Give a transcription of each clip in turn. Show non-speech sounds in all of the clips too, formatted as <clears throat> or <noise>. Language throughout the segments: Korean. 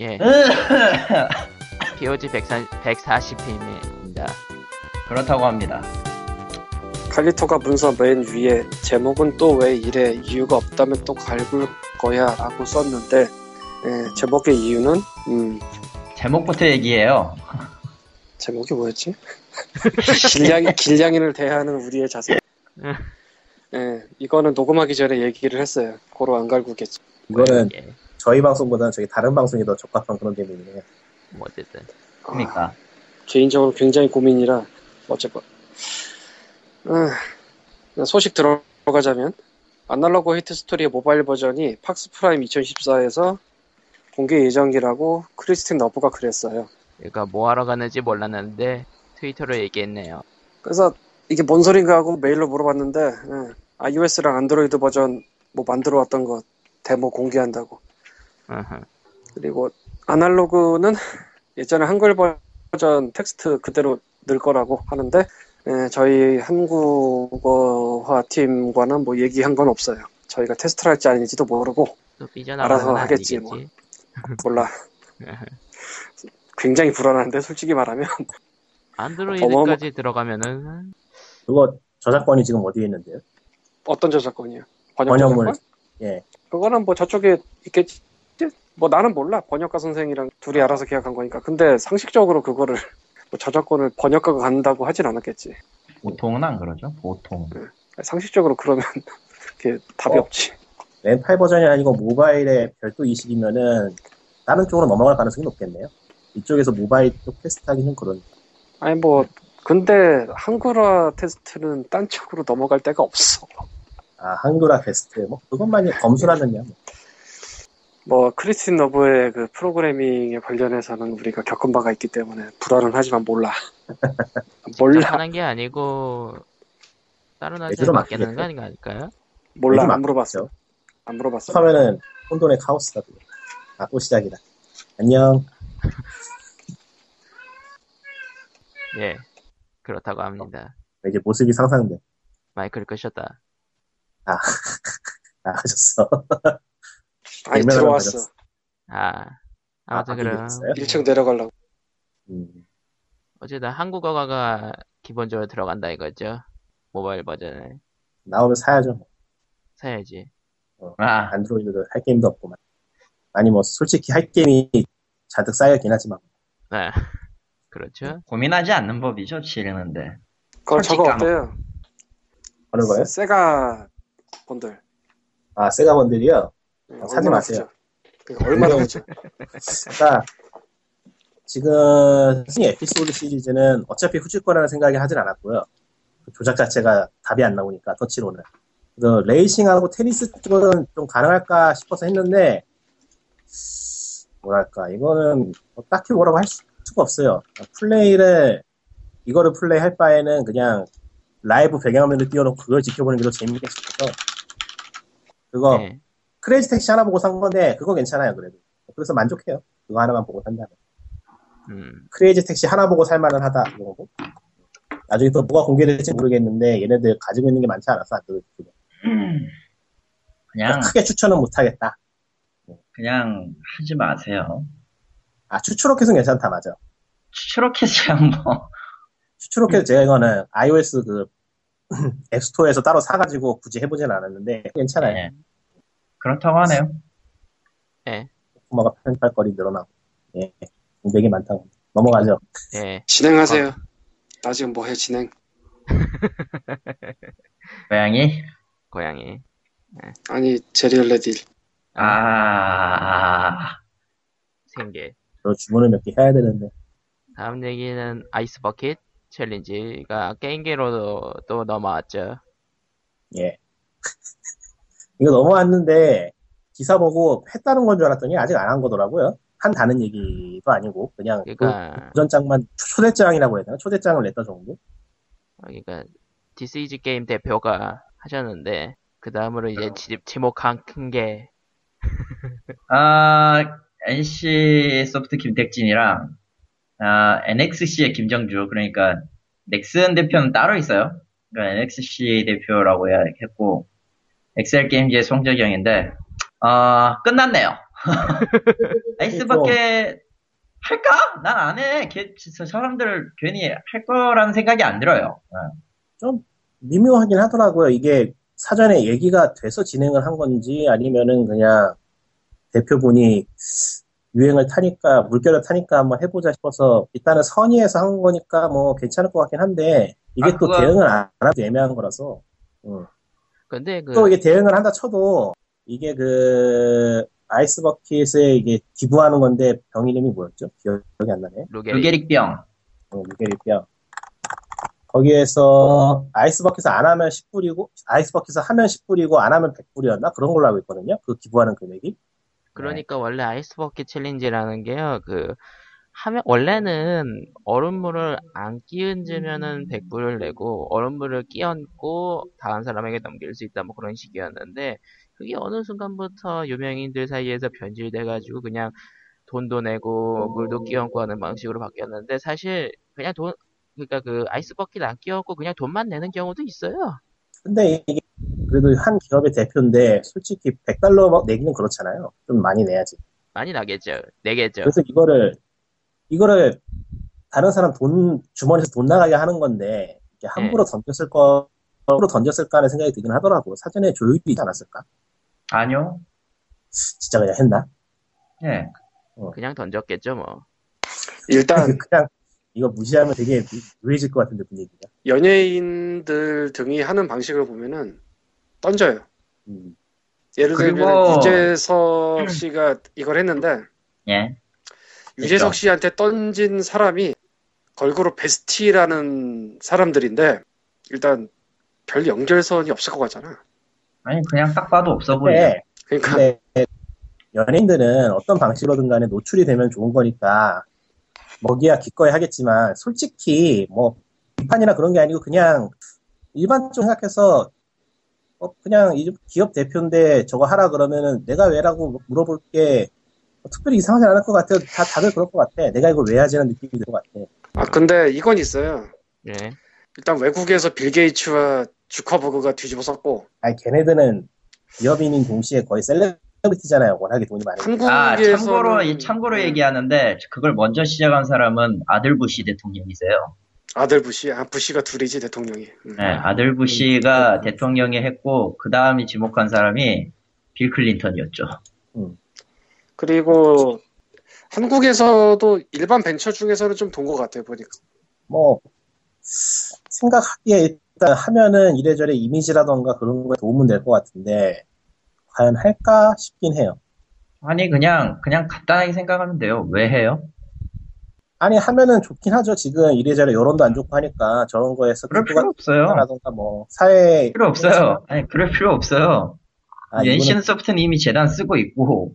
예. <laughs> POG 140회입니다. 그렇다고 합니다. 칼리토가 문서 맨 위에 제목은 또 왜 이래 이유가 없다면 또 갈굴 거야 라고 썼는데 예, 제목의 이유는 음, 제목부터 얘기해요. 제목이 뭐였지? <laughs> 길냥이, 길냥이를 대하는 우리의 자세 예, 이거는 녹음하기 전에 얘기를 했어요 고로 안 갈구겠지 이거는 예. 저희 방송보다는 저희 다른 방송이 더 적합한 그런 내용이네요. 뭐 어쨌든 그러니까 아, 개인적으로 굉장히 고민이라 어쨌건 아, 소식 들어가자면 아날로그 헤이트 스토리의 모바일 버전이 팍스 프라임 2014에서 공개 예정이라고 크리스틴 러브가 그랬어요. 얘가 뭐 하러 가는지 몰랐는데 트위터로 얘기했네요. 그래서 이게 뭔 소린가 하고 메일로 물어봤는데 예, iOS랑 안드로이드 버전 뭐 만들어 왔던 거 데모 공개한다고. 그리고 아날로그는 예전에 한글 버전 텍스트 그대로 넣을 거라고 하는데 예, 저희 한국어화 팀과는 뭐 얘기한 건 없어요. 저희가 테스트를 할지 아닌지도 모르고 알아서 건 하겠지, 아니겠지. 뭐. <laughs> 몰라. 굉장히 불안한데 솔직히 말하면 안드로이드까지 들어가면은 그거 저작권이 지금 어디에 있는데요? 어떤 저작권이요? 번역 번역물. 저작권? 예. 그거는 뭐 저쪽에 있겠지. 뭐 나는 몰라. 번역가 선생이랑 둘이 알아서 계약한 거니까. 근데 상식적으로 그거를 <laughs> 뭐 저작권을 번역가가 갖는다고 하진 않았겠지. 보통은 안 그러죠. 보통. 상식적으로 그러면 <laughs> 그게 답이 어. 없지. 램팔 버전이 아니고 모바일에 별도 이식이면은 다른 쪽으로 넘어갈 가능성이 높겠네요. 이쪽에서 모바일 쪽 테스트하기는 그런. 아니 뭐 근데 한글화 테스트는 딴 쪽으로 넘어갈 데가 없어. 아 한글화 테스트 뭐 그것만이 검수라느냐. 뭐. 뭐 크리스틴 너브의 그 프로그래밍에 관련해서는 우리가 겪은 바가 있기 때문에 불안은 하지만 몰라. <laughs> 몰라. 하는 게 아니고 다른 예주로 맡기는 거 맡기겠죠. 아닌가요? 몰라. 안 물어봤어. 안 물어봤어. 하면은 혼돈의 카오스다. 아, 또 시작이다. 안녕. <laughs> 예. 그렇다고 합니다. 이제 모습이 상상돼. 마이크를 끄셨다. 나가셨어. 아니 들어왔어. 아. 아무튼 아, 그럼 있어요? 1층 내려가려고. 음, 어쨌든 한국어가 기본적으로 들어간다 이거죠. 모바일 버전을 나오면 사야죠. 뭐. 사야지. 아, 안드로이드도 할 게임도 없고만. 아니 뭐 솔직히 할 게임이 잔뜩 쌓여있긴 하지만 네. <laughs> 그렇죠. 고민하지 않는 법이죠. 지르는데. 그거 솔직히 저거 까먹- 어때요? 어느 거요? 세가 본들. 아 세가 번들이요. 네, 사지 마세요. 그러니까 얼마나 그냥- 크죠? 그러니까 지금 승 에피소드 시리즈는 어차피 후질 거라는 생각이 하진 않았고요. 그 조작 자체가 답이 안 나오니까 터치로는. 그래서 레이싱하고 테니스 쪽은 좀 가능할까 싶어서 했는데 뭐랄까 이거는 뭐 딱히 뭐라고 할 수- 수가 없어요. 플레이를 이거를 플레이 할 바에는 그냥 라이브 배경화면을 띄워놓고 그걸 지켜보는 게 더 재밌게 싶어서 그거 네. 크레이지 택시 하나 보고 산 건데 그거 괜찮아요 그래도 그래서 만족해요 그거 하나만 보고 산다면 음. 크레이지 택시 하나 보고 살만은 하다 이 정도 나중에 또 뭐가 공개될지 모르겠는데 얘네들 가지고 있는 게 많지 않아서 안 들어요 <clears throat> 그냥, 크게 추천은 못하겠다 그냥 하지 마세요. 아 추추로켓은 괜찮다 맞아 추로켓이야, 뭐. <laughs> 추추로켓 제가 이거는 iOS 그 <clears throat> 앱스토어에서 따로 사가지고 굳이 해보진 않았는데 괜찮아요 네. 그렇다고 하네요. 고마가 편팔거리 늘어나고 예 공백이 많다고 넘어가죠 예. 진행하세요. 나 지금 뭐해 진행? <laughs> 고양이? 고양이. 아니 제리얼 레딜. 아, 생계. 저 주문을 몇 개 해야 되는데 다음 얘기는 아이스 버킷 챌린지가 게임계로도 또 넘어왔죠. 예. 이거 넘어왔는데 기사 보고 했다는 건 줄 알았더니 아직 안 한 거더라고요. 한다는 얘기도 아니고 그냥 그러니까 도전장만 초대장이라고 해야 되나? 초대장을 냈다 정도? 그러니까 디스이즈게임 대표가 하셨는데 그 다음으로 이제 지, 지목한 큰 게 <laughs> 아, NC 소프트 김택진이랑, 아, NXC의 김정주, 그러니까, 넥슨 대표는 따로 있어요. 그러니까 NXC 대표라고 해야 했고, 엑셀 게임즈의 송재경인데, 어, 끝났네요. <laughs> 아이스버킷 할까? 난 안 해. 걔, 저 사람들 괜히 할 거라는 생각이 안 들어요. 어. 미묘하긴 하더라고요. 이게 사전에 얘기가 돼서 진행을 한 건지 아니면은 그냥 대표분이 유행을 타니까 물결을 타니까 한번 해보자 싶어서 일단은 선의해서 한 거니까 뭐 괜찮을 것 같긴 한데 이게 아, 또 그거- 대응을 안 하도 애매한 거라서 음. 근데 그 또 이게 대응을 한다 쳐도 이게 그 아이스 버킷에 이게 기부하는 건데 병 이름이 뭐였죠? 기억이 안 나네. 루게리 루게릭병. 어, 루게리병. 거기에서 아이스 버킷을 안 하면 10불이고 아이스 버킷을 하면 10불이고 안 하면 100불이었나 그런 걸로 알고 있거든요. 그 기부하는 금액이. 그러니까 원래 아이스 버킷 챌린지라는 게요, 그, 하면, 원래는 얼음물을 안 끼얹으면은 100불을 내고, 얼음물을 끼얹고, 다른 사람에게 넘길 수 있다, 뭐 그런 식이었는데, 그게 어느 순간부터 유명인들 사이에서 변질돼 가지고, 그냥 돈도 내고, 물도 끼얹고 하는 방식으로 바뀌었는데, 사실, 그냥 돈, 그러니까 그 아이스 버킷 안 끼얹고 그냥 돈만 내는 경우도 있어요. 근데 이게 그래도 한 기업의 대표인데 솔직히 100달러 내기는 그렇잖아요. 좀 많이 내야지. 많이 나겠죠. 내겠죠. 그래서 이거를 이거를 다른 사람 돈 주머니에서 돈 나가게 하는 건데 이게 함부로 던졌을 거 함부로 던졌을까 하는 생각이 들긴 하더라고. 사전에 조율이 있지 않았을까? 아니요. 진짜 그냥 했나? 예. 그냥 던졌겠죠, 뭐. 일단 <laughs> 그냥 이거 무시하면 되게 유해질 것 같은데 분위기가. 연예인들 등이 하는 방식을 보면은 던져요. 음. 예를 그리고- 들면 유재석 씨가 이걸 했는데 예. 유재석. 씨한테 던진 사람이 걸그룹 베스티라는 사람들인데 일단 별 연결선이 없을 것 같잖아. 아니, 그냥 딱 봐도 없어 보이죠. 근데, 그러니까 근데 연예인들은 어떤 방식으로든 간에 노출이 되면 좋은 거니까 먹이야 기꺼이 하겠지만 솔직히 뭐 비판이나 그런 게 아니고 그냥 일반적으로 생각해서 어, 그냥 이 기업 대표인데 저거 하라 그러면은 내가 왜라고 물어볼 게 특별히 이상하지 않을 것 같아요. 다, 다들 그럴 것 같아. 내가 이걸 왜 하지는 느낌이 들 것 같아. 아 근데 이건 있어요. 예. 일단 외국에서 빌 게이츠와 주커버그가 뒤집어 썼고 아니, 걔네들은 기업인인 동시에 거의 셀레브리티잖아요. 워낙에 돈이 많으니까. 아, 참고로, 이- 참고로 얘기하는데, 그걸 먼저 시작한 사람은 아들 부시 대통령이세요. 아들 부시, 아 부시가 둘이지 대통령이. 음. 네, 아들 부시가 대통령이 했고, 그 다음이 지목한 사람이 빌 클린턴이었죠. 그리고 한국에서도 일반 벤처 중에서는 좀 돈 것 같아요 보니까. 뭐 생각하기에 일단 하면은 이래저래 이미지라던가 그런 거에 도움은 될 것 같은데 과연 할까 싶긴 해요. 아니, 그냥, 그냥 간단하게 생각하면 돼요. 왜 해요? 아니 하면은 좋긴 하죠. 지금 이래저래 여론도 안 좋고 하니까 저런 거에서 그럴 필요 없어요. 라던가 뭐 사회 필요 없어요. 아니, 그럴 필요 없어요. 아, 이거는 엔시는 소프트는 이미 재단 쓰고 있고,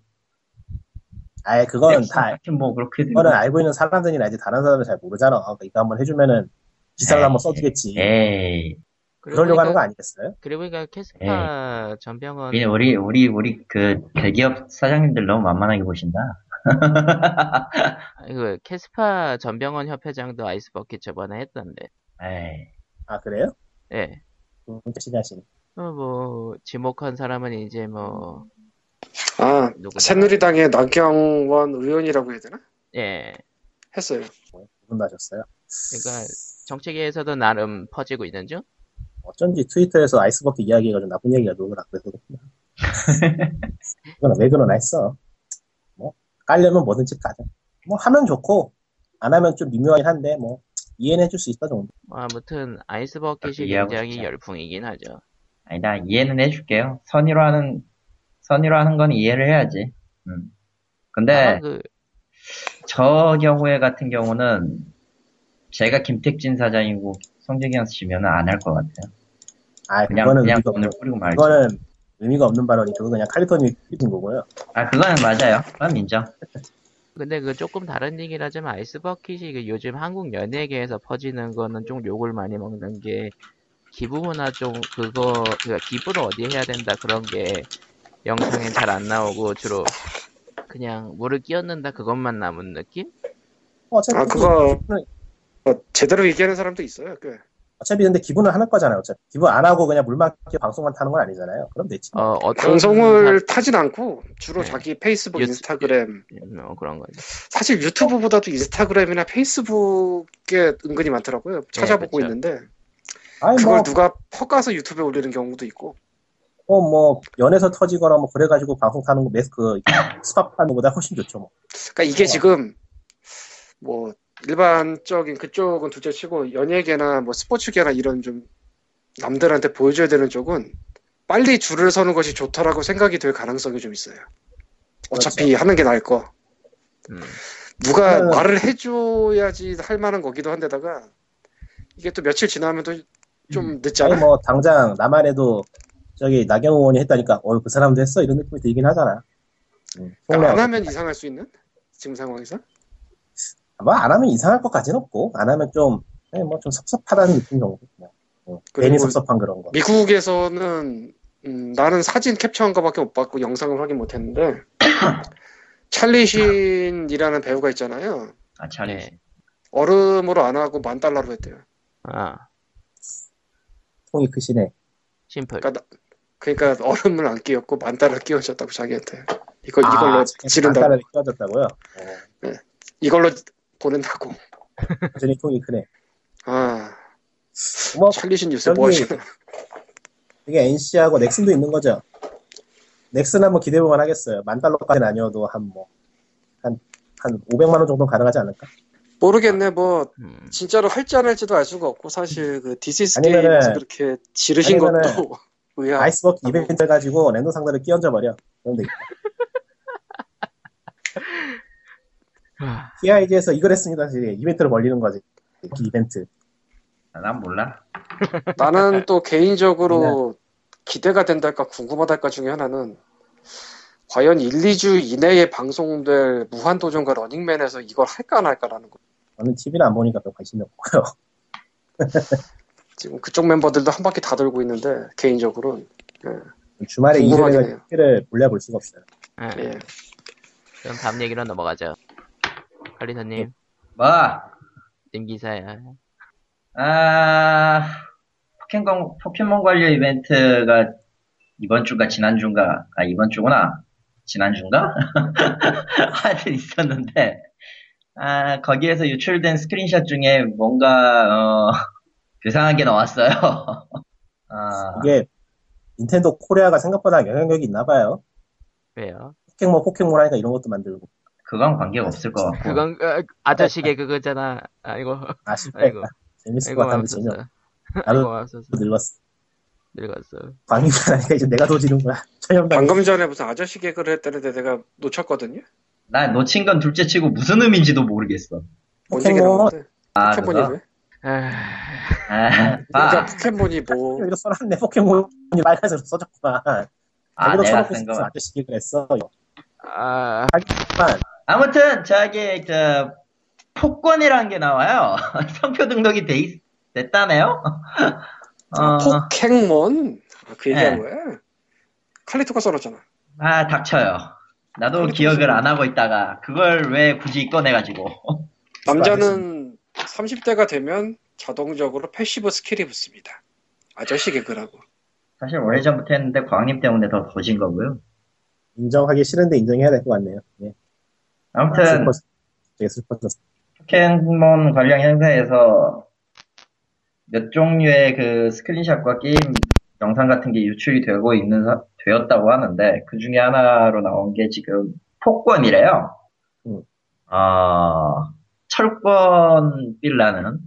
아예 그건 다 딱히 뭐 그렇게. 그거는 알고 있는 사람들이나 이제 다른 사람은 잘 모르잖아. 그러니까 이거 한번 해주면은 기사를 에이. 한번 써주겠지. 에이, 그리고 그러려고 하는 거 아니겠어요? 그리고 보니까 캐스파 전병헌 우리, 우리, 우리, 우리 그 대기업 사장님들 너무 만만하게 보신다. <laughs> 그 캐스파 전병헌 협회장도 아이스버킷 저번에 했던데. 에이, 아 그래요? 예. 음, 열심히 하시네. 어, 뭐 지목한 사람은 이제 뭐 아 누구 새누리당의 나경원 의원이라고 해야 되나? 예. 했어요. 두분도 하셨어요. 그러니까 정치계에서도 나름 퍼지고 있는 중. 어쩐지 트위터에서 아이스버킷 이야기가 좀 나쁜 얘기가 놀더라 그래서 그렇구나. 그거는 왜 그러나 했어. 뭐 깔려면 뭐든지 까자. 뭐 하면 좋고 안 하면 좀 미묘하긴 한데 뭐 이해는 해줄 수 있다 정도. 뭐 아무튼 아이스버킷이 굉장히. 열풍이긴 하죠. 아니, 나 이해는 해줄게요. 선의로 하는, 선의로 하는 건 이해를 해야지. 음. 근데, 그 저 경우에 같은 경우는, 제가 김택진 사장이고, 송재경 씨면은 안할 것 같아요. 아 그냥, 그거는 그냥 돈을 없는 뿌리고 말지. 그거는 의미가 없는 발언이 그거 그냥 칼리턴이 삐진 거고요. 아, 그거는 맞아요. 그건 인정. 근데 그 조금 다른 얘기라지만 아이스버킷이 그 요즘 한국 연예계에서 퍼지는 거는 좀 욕을 많이 먹는 게 기부문화 좀 그거 그 기부를 어디에 해야 된다 그런 게 영상엔 잘 안 나오고 주로 그냥 물을 끼얹는다 그것만 남은 느낌? 어차피 아 그거 어, 제대로 얘기하는 사람도 있어요. 꽤. 어차피 근데 기부는 하는 거잖아요. 어차피 기부 안 하고 그냥 물만 끼 방송만 타는 건 아니잖아요. 그럼 됐지. 어, 어떤 방송을 타진 않고 주로 네. 자기 페이스북, 유튜- 인스타그램 사- 어, 그런 거죠. 사실 유튜브보다도 인스타그램이나 페이스북에 은근히 많더라고요. 찾아보고 그쵸. 있는데 아니 그걸 뭐, 누가 퍼가서 유튜브에 올리는 경우도 있고 어, 뭐 연에서 터지거나 뭐 그래가지고 방송 타는 거 매스크 <coughs> 스팝 하는 것보다 훨씬 좋죠. 뭐. 그러니까 이게 어. 지금 뭐 일반적인 그쪽은 둘째치고 연예계나 뭐 스포츠계나 이런 좀 남들한테 보여줘야 되는 쪽은 빨리 줄을 서는 것이 좋다라고 생각이 될 가능성이 좀 있어요. 어차피 하는 게 나을 거. 음. 누가 그러면은- 말을 해줘야지 할 만한 거기도 한데다가 이게 또 며칠 지나면 또좀 늦잖아. 아니 뭐 당장 나만 해도 저기 나경원 의원이 했다니까 어 그 사람도 했어 이런 느낌이 들긴 하잖아. 음, 그러니까 안 하면 이상할 수 있는 지금 상황에서. 아마 안 하면 이상할 것까지는 없고 안 하면 좀뭐좀 섭섭하다는 느낌 정도. 어, 괜히 섭섭한 그런 거. 미국에서는 음, 나는 사진 캡처한 거밖에 못 봤고 영상을 확인 못 했는데 <laughs> 찰리 신이라는 배우가 있잖아요. 아, 찰리. 네. 얼음으로 안 하고 만 달러로 했대요. 아, 통이 크시네. 심플. 그러니까, 나- 그러니까 <laughs> 얼음을 안 끼웠고 만 달러 끼워줬다고 자기한테. 이거 아, 이걸로 지른다고. 간단하게 끼워졌다고요? 어, 이걸로 보낸다고. <laughs> 여전히 통이 크네. 아 뭐 찰리 쉰 요새 뭐 하시나? 이게 NC하고 넥슨도 있는 거죠. 넥슨 한번 기대해보면 하겠어요. 만 달러까지는 아니어도 한 뭐, 한, 한 500만 원 정도 가능하지 않을까? 모르겠네. 뭐 음. 진짜로 할지 안 할지도 알 수가 없고 사실 그 디스이즈 아니면은- 게임에서 그렇게 지르신 아니면은- 것도 의아. 아이스버킷 이벤트 해가지고 랜덤 상자를 끼얹어 버려. 그럼 되겠다. 하, TIG에서 이걸 했습니다. 이벤트를 벌리는 거지. 그 이벤트. 아, 난 몰라. 나는 또 네. 개인적으로 기대가 된달까 궁금하달까 중에 하나는 과연 1, 2주 이내에 방송될 무한도전과 러닝맨에서 이걸 할까 안 할까라는 거. 저는 TV를 안 보니까 별 관심이 없고요. <laughs> 지금 그쪽 멤버들도 한 바퀴 다 돌고 있는데 개인적으로는 주말에 궁금하긴 일을 해요. 해가 TV를 몰래 볼 수가 없어요. 아, 예. 그럼 다음 얘기로 넘어가죠. 칼리터님, 뭐, 님 기사야. 아, 포켓몬, 포켓몬 관련 이벤트가 이번 주가 지난 주인가, 아, 이번 주구나. 지난 주인가? <laughs> 하여튼 있었는데, 아, 거기에서 유출된 스크린샷 중에 뭔가, 어, 괴상한 게 나왔어요. <laughs> 아, 이게 닌텐도 코리아가 생각보다 영향력이 있나 봐요. 왜요? 포켓몬 포켓몬 하니까 이런 것도 만들고. 그건 관계가 없을 것 같고. 그건 어, 아저씨게 그거잖아. 아이고, 아, 실패했다. 아이고, 재밌을 것 재미없 맙소사. 나도. 늙었어. 늙었어. 광림을 하니까 이제 내가 도지는 거야. <laughs> 방금 전에 무슨 아저씨 개그를 했다는데 내가 놓쳤거든요. 나 놓친 건 둘째 치고 무슨 의미인지도 모르겠어. 포켓몬. 나오는데 아, 포켓몬이 그거? 왜? 아, 아, 아, <laughs> 포켓몬이 뭐 여기도 써놨네. 포켓몬이 빨간색으로 써졌구만. 아, 여기로 내가 써놓고 쓴 거. 싶어서 아저씨 했어. 아, 하지만 아무튼 저기 저 폭권이라는 게 나와요. <laughs> 성표 등록이 돼 있, 됐다네요. <laughs> 어, 포켓몬 아, 그 얘기한 네. 거야? 칼리토가 써놨잖아. 아 닥쳐요. 나도 기억을 안 하고 있다가 그걸 왜 굳이 꺼내가지고 남자는 30대가 되면 자동적으로 passive skill이 붙습니다. 아저씨 개그라고. 사실 오래전부터 했는데 광님 때문에 더 더진 거고요. 인정하기 싫은데 인정해야 될 것 같네요. 예. 아무튼 슬퍼- 되게 슬퍼졌어. 포켓몬 관련 행사에서 몇 종류의 그 스크린샷과 게임 영상 같은 게 유출이 되고 있는 사- 되었다고 하는데 그 중에 하나로 나온 게 지금 폭권이래요. 음. 아 철권 빌라는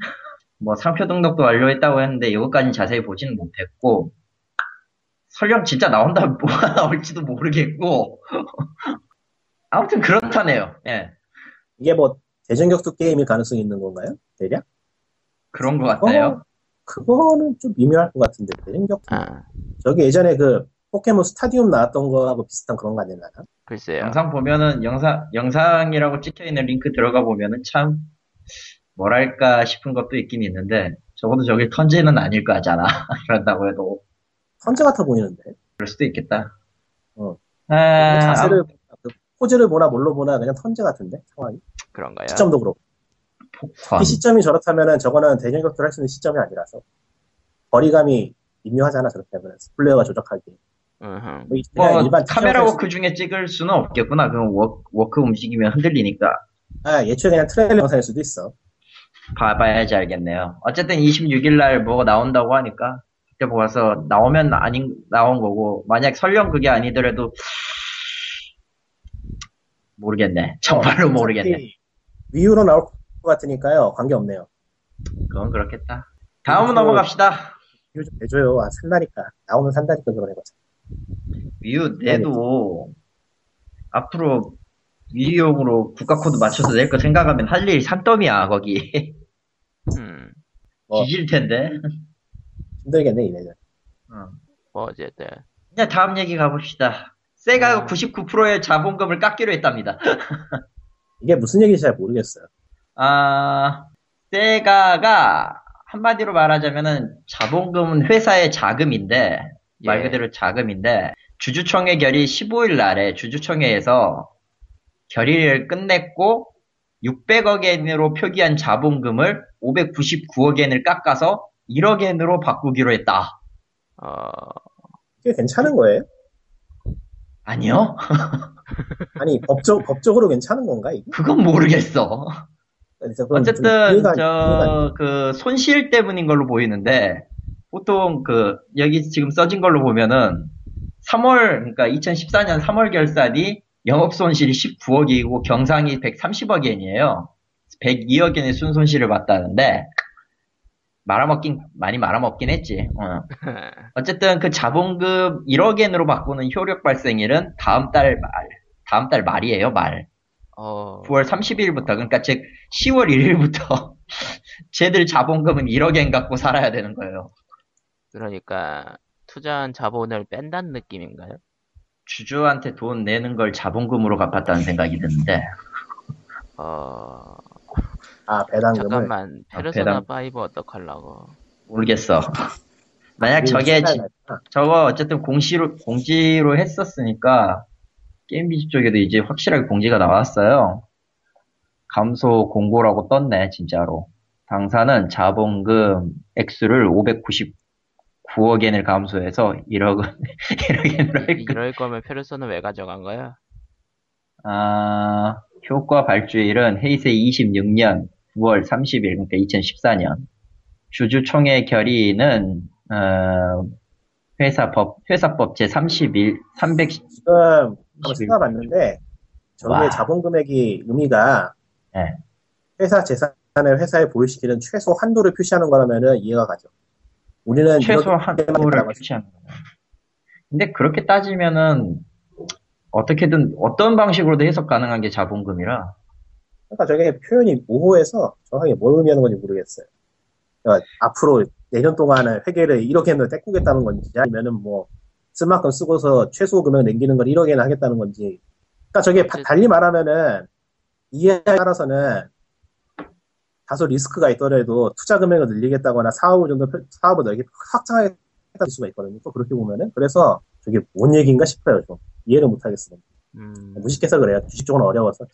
뭐 상표 등록도 완료했다고 했는데 이것까지는 자세히 보지는 못했고 설령 진짜 나온다면 <laughs> 뭐가 나올지도 모르겠고 <laughs> 아무튼 그렇다네요. 예. 이게 뭐 대전 격투 게임일 가능성이 있는 건가요? 대략? 그런 것 같아요. 어, 그거는 좀 미묘할 것 같은데 대전 격투. 아, 저기 예전에 그 포켓몬 스타디움 나왔던 거하고 비슷한 그런 거 아니나? 글쎄요. 영상 보면은 영상 영상이라고 찍혀 있는 링크 들어가 보면은 참 뭐랄까 싶은 것도 있긴 있는데 적어도 저게 턴제는 아닐 거잖아 그런다고 <laughs> 해도 선제 같아 보이는데. 그럴 수도 있겠다. 어. 아, 자세를 그 포즈를 보나 뭘로 보나 그냥 턴제 같은데 상황이. 그런가요? 시점도 그렇고. 폭황. 이 시점이 저렇다면은 저거는 대전 격투를 할 수 있는 시점이 아니라서 거리감이 미묘하잖아 저렇게 하면 플레이어가 조작하기. 뭐, 뭐 일반 카메라 워크 중에 찍을 수는 없겠구나. 그건 워크, 워크 움직이면 흔들리니까 아, 애초에 그냥 트레일러 영상일 수도 있어. 봐봐야지 알겠네요. 어쨌든 26일 날 뭐가 나온다고 하니까 그때 보아서 나오면 아닌 나온 거고 만약 설령 그게 아니더라도 모르겠네. 정말로 모르겠네. 어차피 Wii U로 나올 것 같으니까요. 관계 없네요. 그건 그렇겠다. 다음 그- 넘어갑시다. 좀 내줘요. 아, 산다니까. 나오면 산다니까 해 Wii U 내도 앞으로 Wii U용으로 국가 코드 맞춰서 낼 거 생각하면 할 일 산더미야 거기 음, 뭐. <laughs> 뒤질 텐데. 힘들겠네, 얘네는. 어. 뭐 어쨌든 그냥 다음 얘기 가봅시다. 세가가 아. 99%의 자본금을 깎기로 했답니다. <laughs> 이게 무슨 얘기인지 잘 모르겠어요. 아, 세가가 한마디로 말하자면은 자본금은 회사의 자금인데 말 예. 그대로 자금인데 주주총회 결의 15일 날에 주주총회에서 결의를 끝냈고 600억 엔으로 표기한 자본금을 599억 엔을 깎아서 1억 엔으로 바꾸기로 했다. 어, 이게 괜찮은 거예요? 아니요? <laughs> 아니, 법적, 법적으로 괜찮은 건가, 이게? 그건 모르겠어. 어쨌든 이해가- 이해가 안저그 손실 때문인 걸로 보이는데 보통 그 여기 지금 써진 걸로 보면은 3월 그러니까 2014년 3월 결산이 영업 손실이 19억이고 경상이 130억 엔이에요. 102억 엔의 순손실을 봤다는데 말아먹긴 많이 말아먹긴 했지. 어. <laughs> 어쨌든 그 자본금 1억 엔으로 바꾸는 효력 발생일은 다음 달 말. 다음 달 말이에요, 말. 어, 9월 30일부터, 그러니까 즉 10월 1일부터 <laughs> 쟤들 자본금은 1억 엔 갖고 살아야 되는 거예요. 그러니까 투자한 자본을 뺀다는 느낌인가요? 주주한테 돈 내는 걸 자본금으로 갚았다는 생각이 드는데, 어, 아, 배당금을. 잠깐만 아, 페르소나 배당. 5 어떡하려고? 모르겠어. 만약 우리 저게, 지-. 저거 어쨌든 공시로, 공지로 했었으니까, 게임비즈 쪽에도 이제 확실하게 공지가 나왔어요. 감소 공고라고 떴네, 진짜로. 당사는 자본금 액수를 599억 엔을 감소해서 1억, 1억 엔으로 할 거. 이럴 거면 페르소나 왜 가져간 거야? 아, 효과 발주일은 해세 26년 9월 30일, 그러니까 2014년. 주주총회 결의는, 어, 회사법, 회사법 제31, 300, 지금 한번 찾아봤는데, 저게 와. 자본 금액이 의미가 네. 회사 재산을 회사에 보유시키는 최소 한도를 표시하는 거라면은 이해가 가죠. 우리는 최소 한도를 표시하는 거예요. 근데 그렇게 따지면은, 어떻게든, 어떤 방식으로도 해석 가능한 게 자본금이라, 그러니까 저게 표현이 모호해서 정확하게 뭘 의미하는 건지 모르겠어요. 그러니까 앞으로 내년 동안은 회계를 1억엔으로 떼꾸겠다는 건지 아니면은 뭐 쓸 만큼 쓰고서 최소 금액 남기는 걸 1억엔 하겠다는 건지. 그러니까 저게 바- 달리 말하면은 이해에 따라서는 다소 리스크가 있더라도 투자 금액을 늘리겠다거나 사업을 좀 더 사업을 넓게 확장하겠다는 수가 있거든요. 또 그렇게 보면은 그래서 저게 뭔 얘기인가 싶어요. 좀 이해를 못 하겠어요. 음, 무식해서 그래요. 주식 쪽은 어려워서.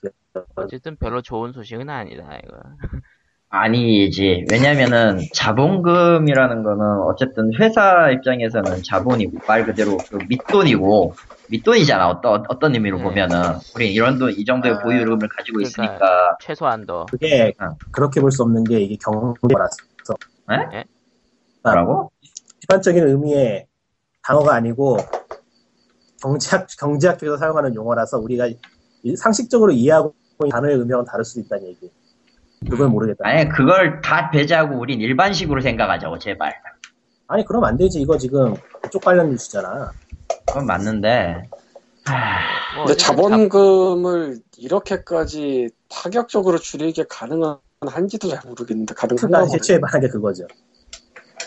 어쨌든 별로 좋은 소식은 아니다 이거. 아니지. 왜냐면은 자본금이라는 거는 어쨌든 회사 입장에서는 자본이고 말 그대로 그 밑돈이고 밑돈이잖아. 어떤 어떤 의미로 네. 보면은 우리 이런 돈 이 정도의 아, 보유금을 가지고 그러니까 있으니까 최소한도 그게 어. 그렇게 볼 수 없는 게 이게 경제라서 뭐라고? 일반적인 의미의 단어가 아니고 경제학 경제학에서 사용하는 용어라서 우리가 이- 상식적으로 이해하고 있는 단어의 의미와는 다를 수도 있다는 얘기. 그걸 모르겠다. 아니 그걸 다 배제하고 우린 일반식으로 생각하자고 제발. 아니 그럼 안 되지. 이거 지금 그쪽 관련 뉴스잖아. 그건 맞는데. 하, 뭐 근데 자본금을 이렇게까지 파격적으로 줄이게 가능한지도 잘 모르겠는데 가능한가. 대체 말한 게 그거죠.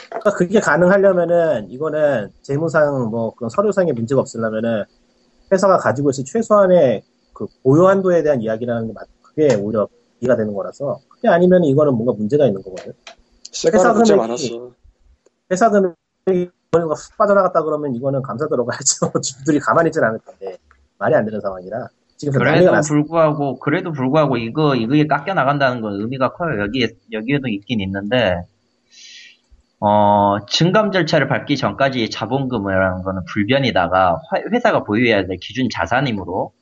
그러니까 그게 가능하려면은 이거는 재무상 뭐 그런 서류상의 문제가 없으려면은 회사가 가지고 있을 최소한의 그 보유 한도에 대한 이야기라는 게 맞. 그게 오히려 이해가 되는 거라서 그게 아니면 이거는 뭔가 문제가 있는 거거든. 회사 금액이- 많았어. 회사 금액이 가훅 빠져나갔다 그러면 이거는 감사 들어가야죠. <laughs> 주들이 가만히 있질 않을 텐데 말이 안 되는 상황이라 지금 그 그래도. 불구하고 그래도 불구하고 이거 이거에 깎여 나간다는 건 의미가 커요. 여기에 여기에도 있긴 있는데 어 증감 절차를 밟기 전까지 자본금이라는 거는 불변이다가 화- 회사가 보유해야 될 기준 자산이므로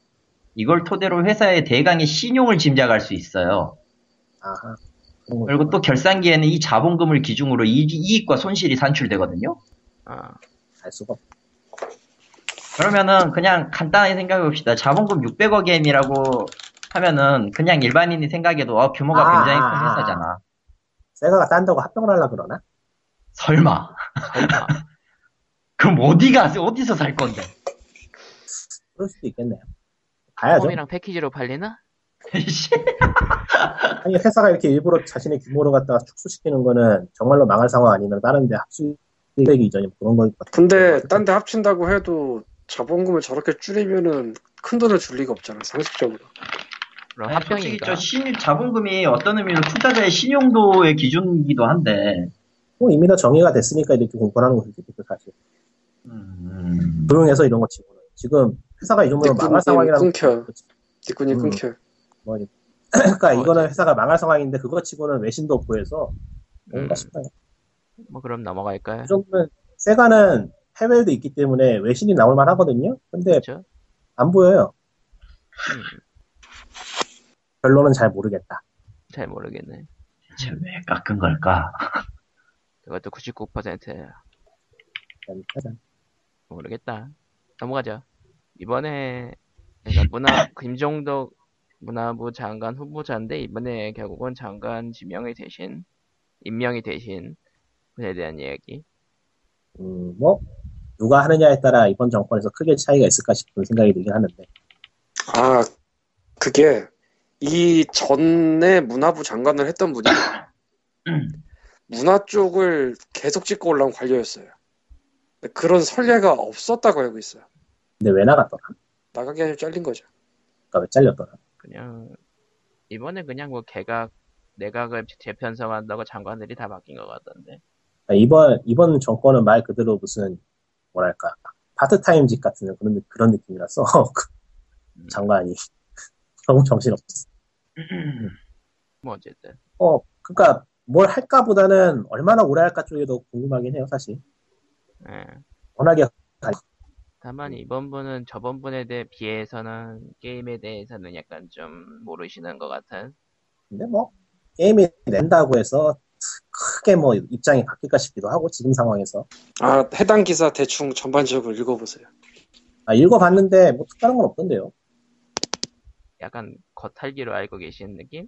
이걸 토대로 회사의 대강의 신용을 짐작할 수 있어요. 아하. 그리고 또 결산기에는 이 자본금을 기준으로 이, 이익과 손실이 산출되거든요. 아, 알 수가 없. 그러면은 그냥 간단하게 생각해 봅시다. 자본금 600억 엔이라고 하면은 그냥 일반인이 생각해도 어, 규모가 아, 굉장히 아, 큰 아. 회사잖아. 세가가 딴다고 합병을 하려 그러나? 설마. 설마. <laughs> 그럼 어디가 어디서 살 건데? 그럴 수도 있겠네요. 봐야죠. 홈이랑 패키지로 팔리나? 씨. <laughs> 아니 회사가 이렇게 일부러 자신의 규모를 갖다가 축소시키는 거는 정말로 망할 상황 아니면 다른데 합수되기 이전에 그런 거 근데 딴 데 합친다고 해도 자본금을 저렇게 줄이면은 큰 돈을 줄 리가 없잖아 상식적으로 그럼 아니, 솔직히? 저 신, 자본금이 어떤 의미로 투자자의 신용도의 기준이기도 한데. 뭐 이미 다 정의가 됐으니까 이렇게 공부하는 거지 그 사실. 음, 조용해서 이런 거 치고는 지금 회사가 이 정도면 망할 상황이라는 끊겨 뒷구님 음. 끊겨 <clears throat> 뭐 그러니까 어, 이거는 회사가 망할 상황인데 그거 치고는 외신도 없고 해서 뭔가 음, 싶어요. 뭐 그럼 넘어갈까요? 이 정도면 세가는 해외에도 있기 때문에 외신이 나올 만하거든요. 근데 그렇죠? 안 보여요. 음, 결론은 잘 모르겠다. 잘 모르겠네. 대체 왜 깎은 걸까? <laughs> 그것도 99%야. 짜잔. 모르겠다. 넘어가죠. 이번에 그러니까 문화 <laughs> 김종덕 문화부 장관 후보자인데 이번에 결국은 장관 지명이 되신 임명이 되신 분에 대한 이야기. 음, 뭐 누가 하느냐에 따라 이번 정권에서 크게 차이가 있을까 싶은 생각이 들긴 하는데. 아 그게 이 전에 문화부 장관을 했던 분이 <laughs> 문화 쪽을 계속 찍고 올라온 관료였어요. 그런 선례가 없었다고 알고 있어요 근데 왜 나갔더라? 나가기 아니라 잘린 거죠 그러니까 왜 잘렸더라? 그냥 이번에 그냥 뭐 개각 내각을 재편성한다고 장관들이 다 바뀐 것 같던데. 그러니까 이번 이번 정권은 말 그대로 무슨 뭐랄까 파트타임직 같은 그런 느- 그런 느낌이라서 그 음, 장관이 <laughs> 너무 정신없어. 뭐 어쨌든 어 그러니까 뭘 할까보다는 얼마나 오래 할까 쪽이 더 궁금하긴 해요 사실. 예. 워낙에 다만 이번 분은 저번 분에 대해 비해서는 게임에 대해서는 약간 좀 모르시는 것 같은. 근데 뭐 게임이 낸다고 해서 크게 뭐 입장이 바뀔까 싶기도 하고 지금 상황에서 아 해당 기사 대충 전반적으로 읽어보세요 아, 읽어봤는데 뭐 특별한 건 없던데요. 약간 겉핥기로 알고 계신 느낌?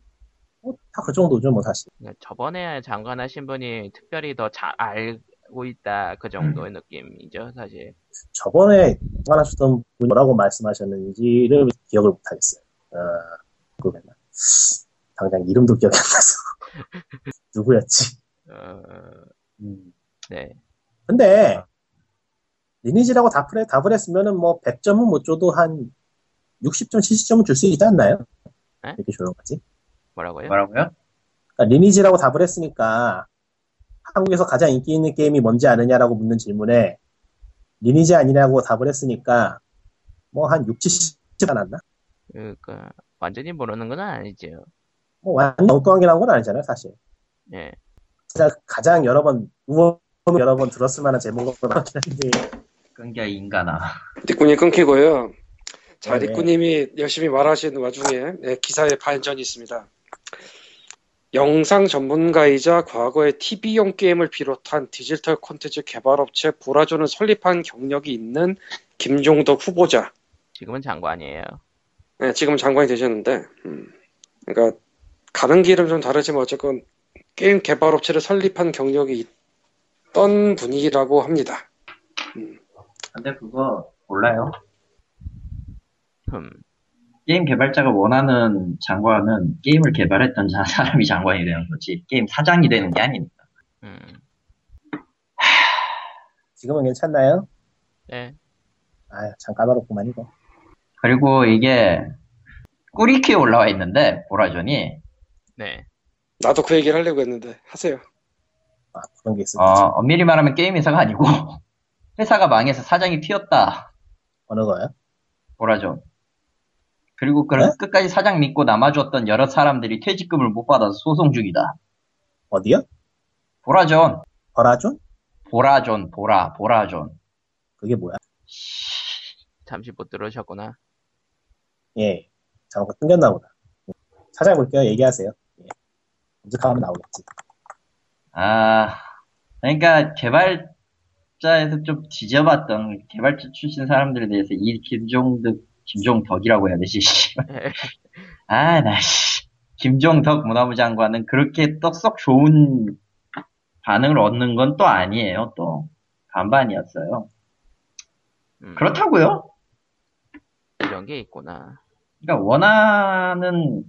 뭐 다 그 정도죠 뭐 사실. 저번에 장관 하신 분이 특별히 더 잘 알고 있다 그 정도의 느낌이죠 사실. 저번에 장관하셨던 분이 뭐라고 말씀하셨는지를 기억을 못하겠어요. 어, 모르겠나. 당장 이름도 기억이 안 나서. <laughs> 누구였지? 어, 음. 네. 근데, 리니지라고 답을, 답을 했으면은 뭐 100점은 못 줘도 한 60점, 70점은 줄 수 있지 않나요? 에? 이렇게 조용하지? 뭐라고요? 뭐라고요? 그러니까 리니지라고 답을 했으니까 한국에서 가장 인기 있는 게임이 뭔지 아느냐라고 묻는 질문에 리니지 아니냐고 답을 했으니까 뭐 한 6, 70점 않았나? 그러니까 완전히 모르는 건 아니죠. 뭐 완전 엉뚱한 게 나온 건 아니잖아요, 사실. 예. 가장, 가장 여러 번, 우원 여러 번 들었을 만한 제목으로 나왔긴 한데, 끈겨 인간아. 뒷구님 끊기고요 자 네. 뒷구님이 열심히 말하시는 와중에 네, 기사에 반전이 있습니다 영상 전문가이자 과거에 TV용 게임을 비롯한 디지털 콘텐츠 개발 업체 보라조는 설립한 경력이 있는 김종덕 후보자. 지금은 장관이에요. 네, 지금 장관이 되셨는데, 음, 그러니까 가는 길은 좀 다르지만 어쨌건 게임 개발 업체를 설립한 경력이 있던 분이라고 합니다. 근데 그거 몰라요. 흠. 게임 개발자가 원하는 장관은 게임을 개발했던 자- 사람이 장관이 되는 거지. 게임 사장이 되는 게 아니니까. 음. 지금은 괜찮나요? 네. 아유, 참 까다롭구만, 이거. 그리고 이게 꾸리키에 올라와 있는데 보라존이 네. 나도 그 얘기를 하려고 했는데 하세요. 아, 그런 게 있었지. 어, 엄밀히 말하면 게임 회사가 아니고 <laughs> 회사가 망해서 사장이 튀었다. 어느 거요? 보라존. 그리고 그 네? 끝까지 사장 믿고 남아줬던 여러 사람들이 퇴직금을 못 받아서 소송 중이다. 어디요? 보라존, 버라존? 보라존, 보라, 보라존. 그게 뭐야? 잠시 못 들으셨구나. 예. 잠깐 끊겼나 보다. 찾아볼게요. 얘기하세요. 예. 검색하면 나오겠지. 아, 그러니까 개발자에서 좀 뒤져봤던 개발자 출신 사람들에 대해서 이 김종득, 김종덕이라고 해야 되지. <laughs> 아, 나, 씨. 김종덕 문화부 장관은 그렇게 떡썩 좋은 반응을 얻는 건 또 아니에요, 또. 반반이었어요. 음, 그렇다고요? 이런 게 있구나. 그러니까 원하는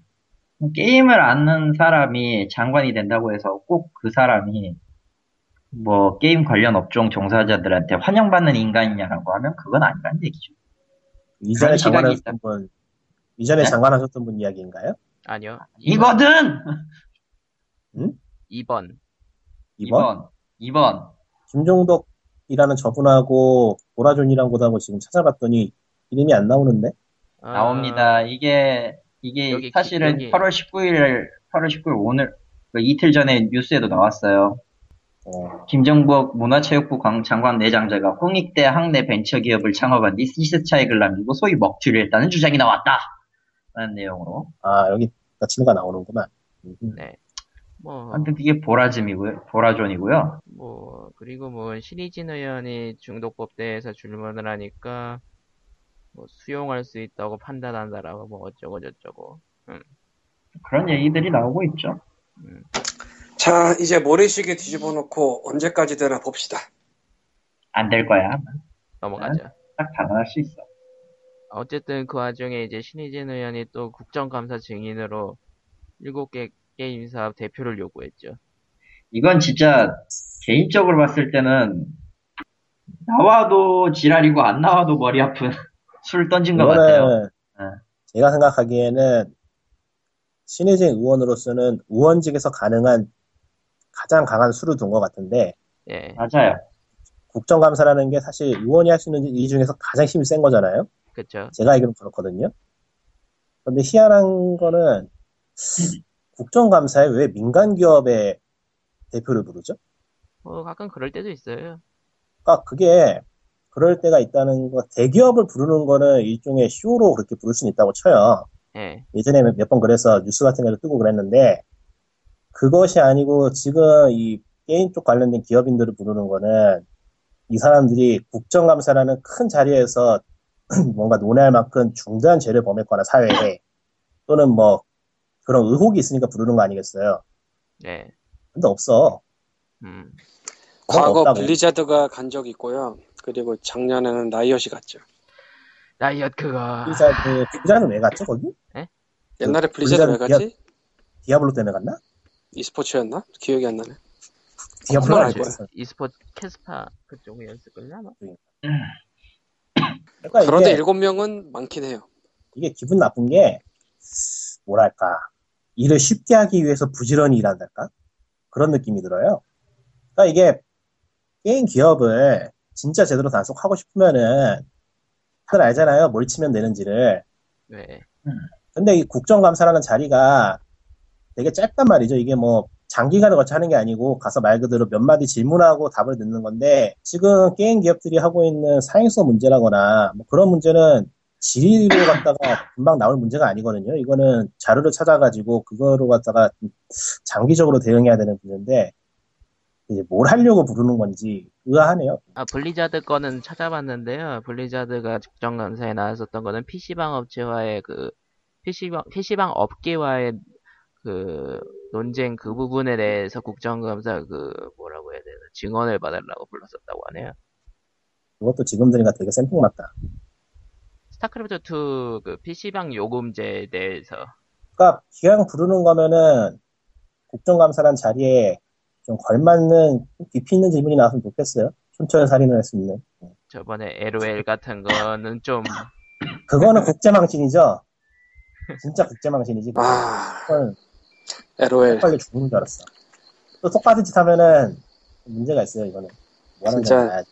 게임을 아는 사람이 장관이 된다고 해서 꼭 그 사람이 뭐 게임 관련 업종 종사자들한테 환영받는 인간이냐라고 하면 그건 아니라는 얘기죠. 이전에 장관하셨던 분, 이전에 네? 장관하셨던 분 이야기인가요? 아니요. 이거든! 2번. 2번? 2번. 2번. 김종덕이라는 저분하고 보라존이란 곳하고 지금 찾아봤더니 이름이 안 나오는데? 아, 나옵니다. 이게, 이게 여기 기- 사실은 여기. 8월 19일, 8월 19일 오늘, 그 이틀 전에 뉴스에도 나왔어요. 어, 김정국 문화체육부 광- 장관 내장자가 홍익대 학내 벤처기업을 창업한 뒤 시스차익을 남기고 소위 먹튀를 했다는 주장이 나왔다. 라는 내용으로. 아, 여기 나치는가 나오는구만. 음. 네. 뭐, 아무튼 그게 보라즘이고요. 보라존이고요. 뭐, 그리고 뭐, 신희진 의원이 중독법대에서 질문을 하니까, 뭐, 수용할 수 있다고 판단한다라고, 뭐, 어쩌고저쩌고. 그런 얘기들이 나오고 있죠. 자, 이제 모래시계 뒤집어 놓고 언제까지 되나 봅시다. 안 될 거야. 넘어가죠. 딱 단언할 수 있어. 어쨌든 그 와중에 이제 신희진 의원이 또 국정감사 증인으로 7개 게임 사업 대표를 요구했죠. 이건 진짜 개인적으로 봤을 때는 나와도 지랄이고 안 나와도 머리 아픈 <laughs> 술 던진 것 같아요. 네. 제가 생각하기에는 신혜진 의원으로서는 의원직에서 가능한 가장 강한 수를 둔 것 같은데 예, 맞아요. 국정감사라는 게 사실 의원이 할 수 있는 일 중에서 가장 힘이 센 거잖아요. 그쵸. 제가 알기로는 그렇거든요. 근데 희한한 거는 국정감사에 왜 민간 기업의 대표를 부르죠? 뭐, 가끔 그럴 때도 있어요. 그러니까 그게 그럴 때가 있다는 거 대기업을 부르는 거는 일종의 쇼로 그렇게 부를 수는 있다고 쳐요. 예, 예전에 몇 번 그래서 뉴스 같은 데도 뜨고 그랬는데 그것이 아니고 지금 이 게임 쪽 관련된 기업인들을 부르는 거는 이 사람들이 국정감사라는 큰 자리에서 <clears throat> 뭔가 논의할 만큼 중대한 죄를 범했거나 사회에 또는 뭐 그런 의혹이 있으니까 부르는 거 아니겠어요. 예, 근데 없어. 음, 과거 없다고. 블리자드가 간적 있고요. 그리고 작년에는 라이엇이 갔죠. 라이엇 그거. 블리자 그 블리자는 왜 갔죠 거기? 옛날에 그 블리자드 왜 블리자드 갔지? 디아블로 때문에 갔나? E스포츠였나? 기억이 안 나네. 디아블로 아니고. 알거야. e스포츠 KeSPA 그쪽이었을걸요 아마? <coughs> 그러니까 그런데 이게 일곱 명은 많긴 해요. 이게 기분 나쁜 게 뭐랄까 일을 쉽게 하기 위해서 부지런히 일한달까 그런 느낌이 들어요. 그러니까 이게 게임 기업을 진짜 제대로 단속하고 싶으면은 다들 알잖아요 뭘 치면 되는지를. 네, 근데 이 국정감사라는 자리가 되게 짧단 말이죠. 이게 뭐 장기간을 거쳐 하는 게 아니고 가서 말 그대로 몇 마디 질문하고 답을 듣는 건데 지금 게임 기업들이 하고 있는 사행성 문제라거나 뭐 그런 문제는 질의로 갖다가 금방 나올 문제가 아니거든요. 이거는 자료를 찾아가지고 그거로 갖다가 장기적으로 대응해야 되는 문제인데 이제 뭘 하려고 부르는 건지 의아하네요. 아 블리자드 거는 찾아봤는데요. Blizzard가 국정감사에 나왔었던 거는 PC방 업체와의 그 PC방 PC방 업계와의 그 논쟁 그 부분에 대해서 국정감사 그 뭐라고 해야 되나 증언을 받으려고 불렀었다고 하네요. 그것도 지금 들으니까 되게 생뚱맞다. 스타크래프트 2그 PC방 요금제에 대해서 그러니까 기왕 부르는 거면은 국정감사란 자리에 좀 걸맞는 깊이 있는 질문이 나왔으면 좋겠어요. 촌철살인을 할 수 있는. 저번에 LOL 같은 거는 좀 그거는 국제망신이죠. 진짜 국제망신이지. 아, 그건 LOL. 빨리 죽는 줄 알았어. 또 똑같은 짓 하면은 문제가 있어요. 이거는. 진짜.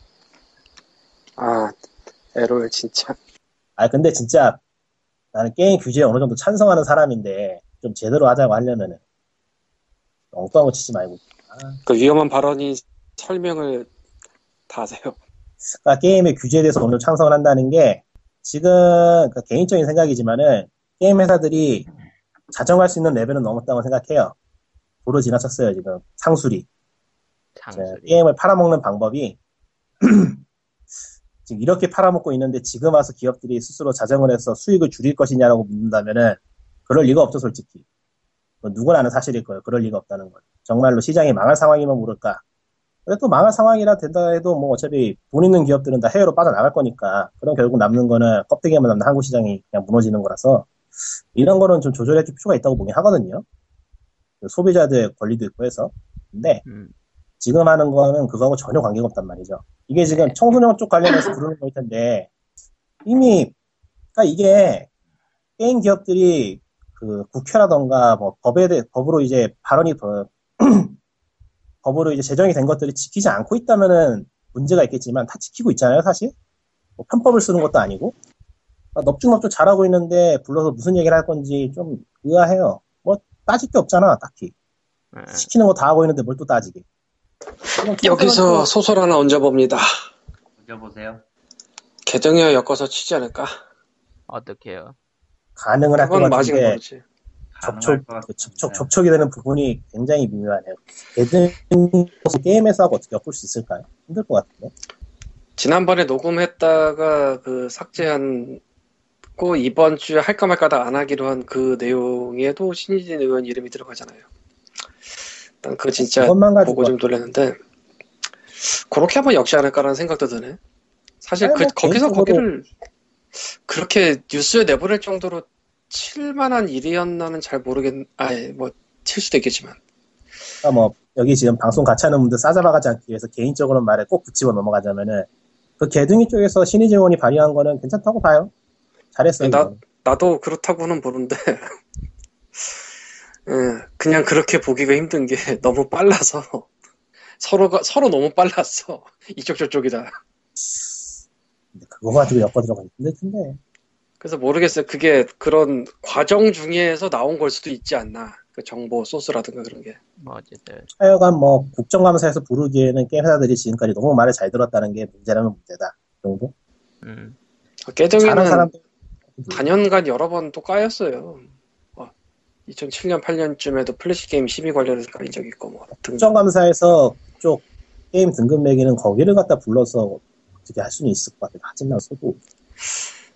아, LOL 진짜. 아 근데 진짜 나는 게임 규제에 어느 정도 찬성하는 사람인데 좀 제대로 하자고 하려면은 엉뚱한 거 치지 말고 그 위험한 발언이 설명을 다 하세요. 그러니까 게임의 규제에 대해서 어느 정도 찬성을 한다는 게 지금 그러니까 개인적인 생각이지만은 게임 회사들이 자정할 수 있는 레벨은 넘었다고 생각해요. 도로 지나쳤어요 지금. 상술이 장소리. 게임을 팔아먹는 방법이 <clears throat> 지금 이렇게 팔아먹고 있는데 지금 와서 기업들이 스스로 자정을 해서 수익을 줄일 것이냐라고 묻는다면은 그럴 리가 없죠 솔직히. 그건 누구나 아는 사실일 거예요. 그럴 리가 없다는 걸. 정말로 시장이 망할 상황이면 모를까. 근데 또 망할 상황이라 된다 해도 뭐 어차피 돈 있는 기업들은 다 해외로 빠져나갈 거니까 그럼 결국 남는 거는 껍데기만 남는 한국 시장이 그냥 무너지는 거라서 이런 거는 좀 조절해 줄 필요가 있다고 보긴 하거든요 그 소비자들 권리도 있고 해서 근데 음, 지금 하는 거는 그거하고 전혀 관계가 없단 말이죠. 이게 지금 청소년 쪽 관련해서 <laughs> 부르는 거일 텐데, 이미, 그러니까 이게 게임 기업들이 그 국회라던가 뭐 법에 대, 법으로 이제 발언이 더, <clears throat> 법으로 이제 제정이 된 것들이 지키지 않고 있다면은 문제가 있겠지만 다 지키고 있잖아요, 사실. 뭐 편법을 쓰는 것도 아니고. 그러니까 넙죽넙죽 잘하고 있는데 불러서 무슨 얘기를 할 건지 좀 의아해요. 뭐 따질 게 없잖아, 딱히. 예. 시키는 거 다 하고 있는데 뭘 또 따지게. 여기서 소설 하나 얹어봅니다. 보세요. 개정이어 엮어서 치지 않을까? 어떻게요? 가능은 할 것 같은데. 접촉, 그 접촉, 접촉이 되는 부분이 굉장히 미묘하네요. 걔들 게임에서 하고 어떻게 엮을 수 있을까요? 힘들 것 같은데. 지난번에 녹음했다가 그 삭제한 고 이번 주에 할까 말까다 안 하기로 한 그 내용에도 신희진 의원 이름이 들어가잖아요. 난 그거 진짜 보고 좀 놀랐는데 그렇게 하면 역시 않을까라는 생각도 드네. 사실 아니, 그 뭐 거기서 거기를 그렇게 뉴스에 내보낼 정도로 칠만한 일이었나는 잘 모르겠. 아예 뭐칠 수도 있겠지만 그러니까 뭐 여기 지금 방송 같이 하는 분들 싸잡아가지 않기 위해서 개인적으로 말에 꼭 붙이고 넘어가자면은 그 개둥이 쪽에서 신의재 의원이 발의한 거는 괜찮다고 봐요. 잘했어요. 나-. 나도 그렇다고는 보는데 <laughs> 예, 그냥 그렇게 보기가 힘든 게 <laughs> 너무 빨라서 서로가 서로 너무 빨랐어 <laughs> 이쪽 저쪽이다. 그거 가지고 엮어 들어가기 힘들 텐데. 그래서 모르겠어요. 그게 그런 과정 중에서 나온 걸 수도 있지 않나. 그 정보 소스라든가 그런 게. 뭐 어쨌든 하여간 뭐 국정감사에서 부르기에는 게임 회사들이 지금까지 너무 말을 잘 들었다는 게 문제라면 문제다. 그 정도? 음, 잘하는 깨정이는 사람들 다년간 여러 번 또 까였어요. 2007년 8년쯤에도 플래시 게임 심의 관련해서 까인 적이 있고 뭐 등등. 국정감사에서 그쪽 게임 등급 매기는 거기를 갖다 불러서 어떻게 할 수는 있을 것 같아요. 하지만 서도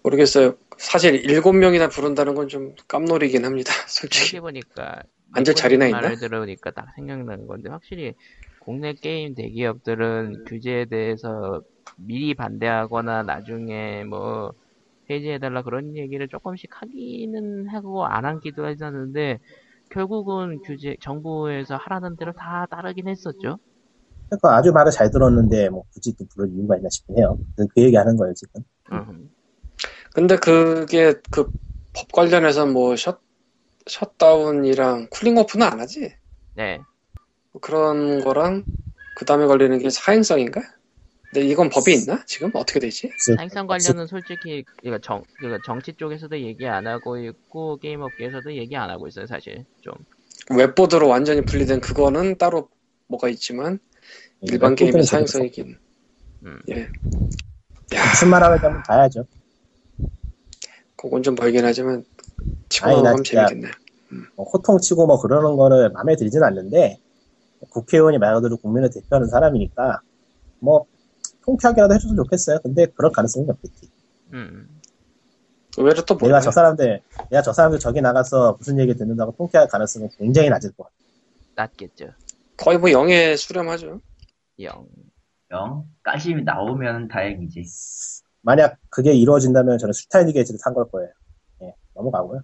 모르겠어요. 사실 일곱 명이나 부른다는 건 좀 깜놀이긴 합니다. <laughs> 솔직히. 보니까 앉을 자리나 있나? 말을 들으니까 딱 생각나는 건데 확실히 국내 게임 대기업들은 규제에 대해서 미리 반대하거나 나중에 뭐 폐지해달라 그런 얘기를 조금씩 하기는 하고 안 하기도 했었는데 결국은 규제 정부에서 하라는 대로 다 따르긴 했었죠. 그러니까 아주 말을 잘 들었는데 뭐 굳이 또 부를 이유가 있나 싶긴 해요. 그, 그 얘기하는 거예요 지금. 음, 근데 그게 그 법 관련해서 뭐 셧, 셧다운이랑 쿨링 오프는 안 하지? 네. 뭐 그런 거랑 그 다음에 걸리는 게 사행성인가? 근데 이건 법이 있나? 지금 어떻게 되지? 없을- 사행성 관련은 솔직히 그러니까 정 그러니까 정치 쪽에서도 얘기 안 하고 있고 게임 업계에서도 얘기 안 하고 있어요 사실 좀. 웹보드로 완전히 분리된 그거는 따로 뭐가 있지만 일반 게임의 사행성이긴. 음. 예. 야, 무슨 말 하는지 한번 봐야죠. 그건 좀 멀긴 하지만 치고 나 나가면 재밌겠네. 뭐 호통 치고 뭐 그러는 거를 마음에 들진 않는데 국회의원이 말 그대로 국민을 대표하는 사람이니까 뭐 통쾌하게라도 해줬으면 좋겠어요. 근데 그럴 가능성이 없겠지. 음. 의외로 또 내가. 저 사람들 내가 저 사람들 저기 나가서 무슨 얘기 듣는다고 통쾌할 가능성은 굉장히 낮을 것 같아. 낮겠죠. 거의 뭐 영에 수렴하죠. 영. 영? 까시 나오면 다행이지. 만약 그게 이루어진다면 저는 스타일리 게이지를 산 걸 거예요. 예, 넘어가고요.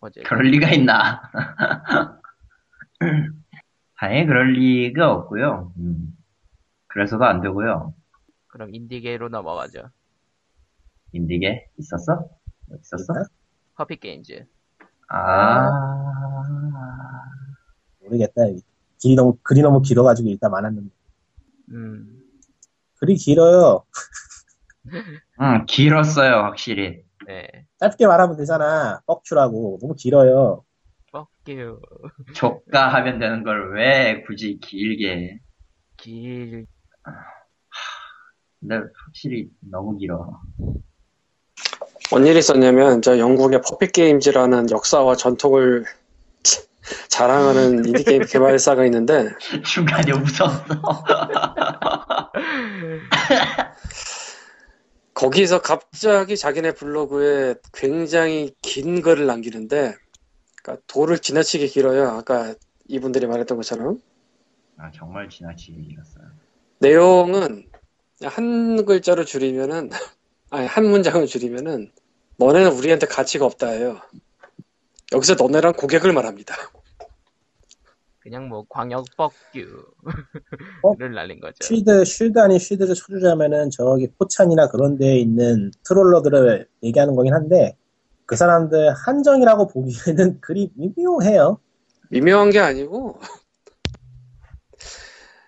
어제 그럴 리가 있나. <laughs> 당연히 그럴 리가 없고요. 음. 그래서도 안 되고요. 그럼 인디게로 넘어가죠. 인디게 있었어? 있었어? 커피 게임즈. 아, 모르겠다. 길이 너무 글이 너무 길어가지고 일단 많았는데 음. 글이 길어요. <laughs> 응, 길었어요, 확실히. 네. 짧게 말하면 되잖아. 뻑큐라고. 너무 길어요. You. 족가 하면 되는 걸 왜 굳이 길게 해? 길, 근데 확실히 너무 길어. 뭔 일이 있었냐면 저 영국의 퍼핏 게임즈라는 역사와 전통을 자랑하는 인디 게임 개발사가 있는데 <laughs> 중간에 웃었어. <laughs> 거기서 갑자기 자기네 블로그에 굉장히 긴 글을 남기는데 그러니까 도를 지나치게 길어요. 아까 이분들이 말했던 것처럼 아, 정말 지나치게 길었어요. 내용은 한 글자로 줄이면은 <laughs> 아니 한 문장을 줄이면은 너네는 우리한테 가치가 없다예요. 여기서 너네랑 고객을 말합니다. 그냥 뭐 광역 Fuck 어? 날린 거죠. 쉴드, 쉴드 아닌 쉴드를 쳐주자면은 저기 포찬이나 그런 데에 있는 트롤러들을 얘기하는 거긴 한데 그 사람들 한정이라고 보기에는 <laughs> 그리 미묘해요. 미묘한 게 아니고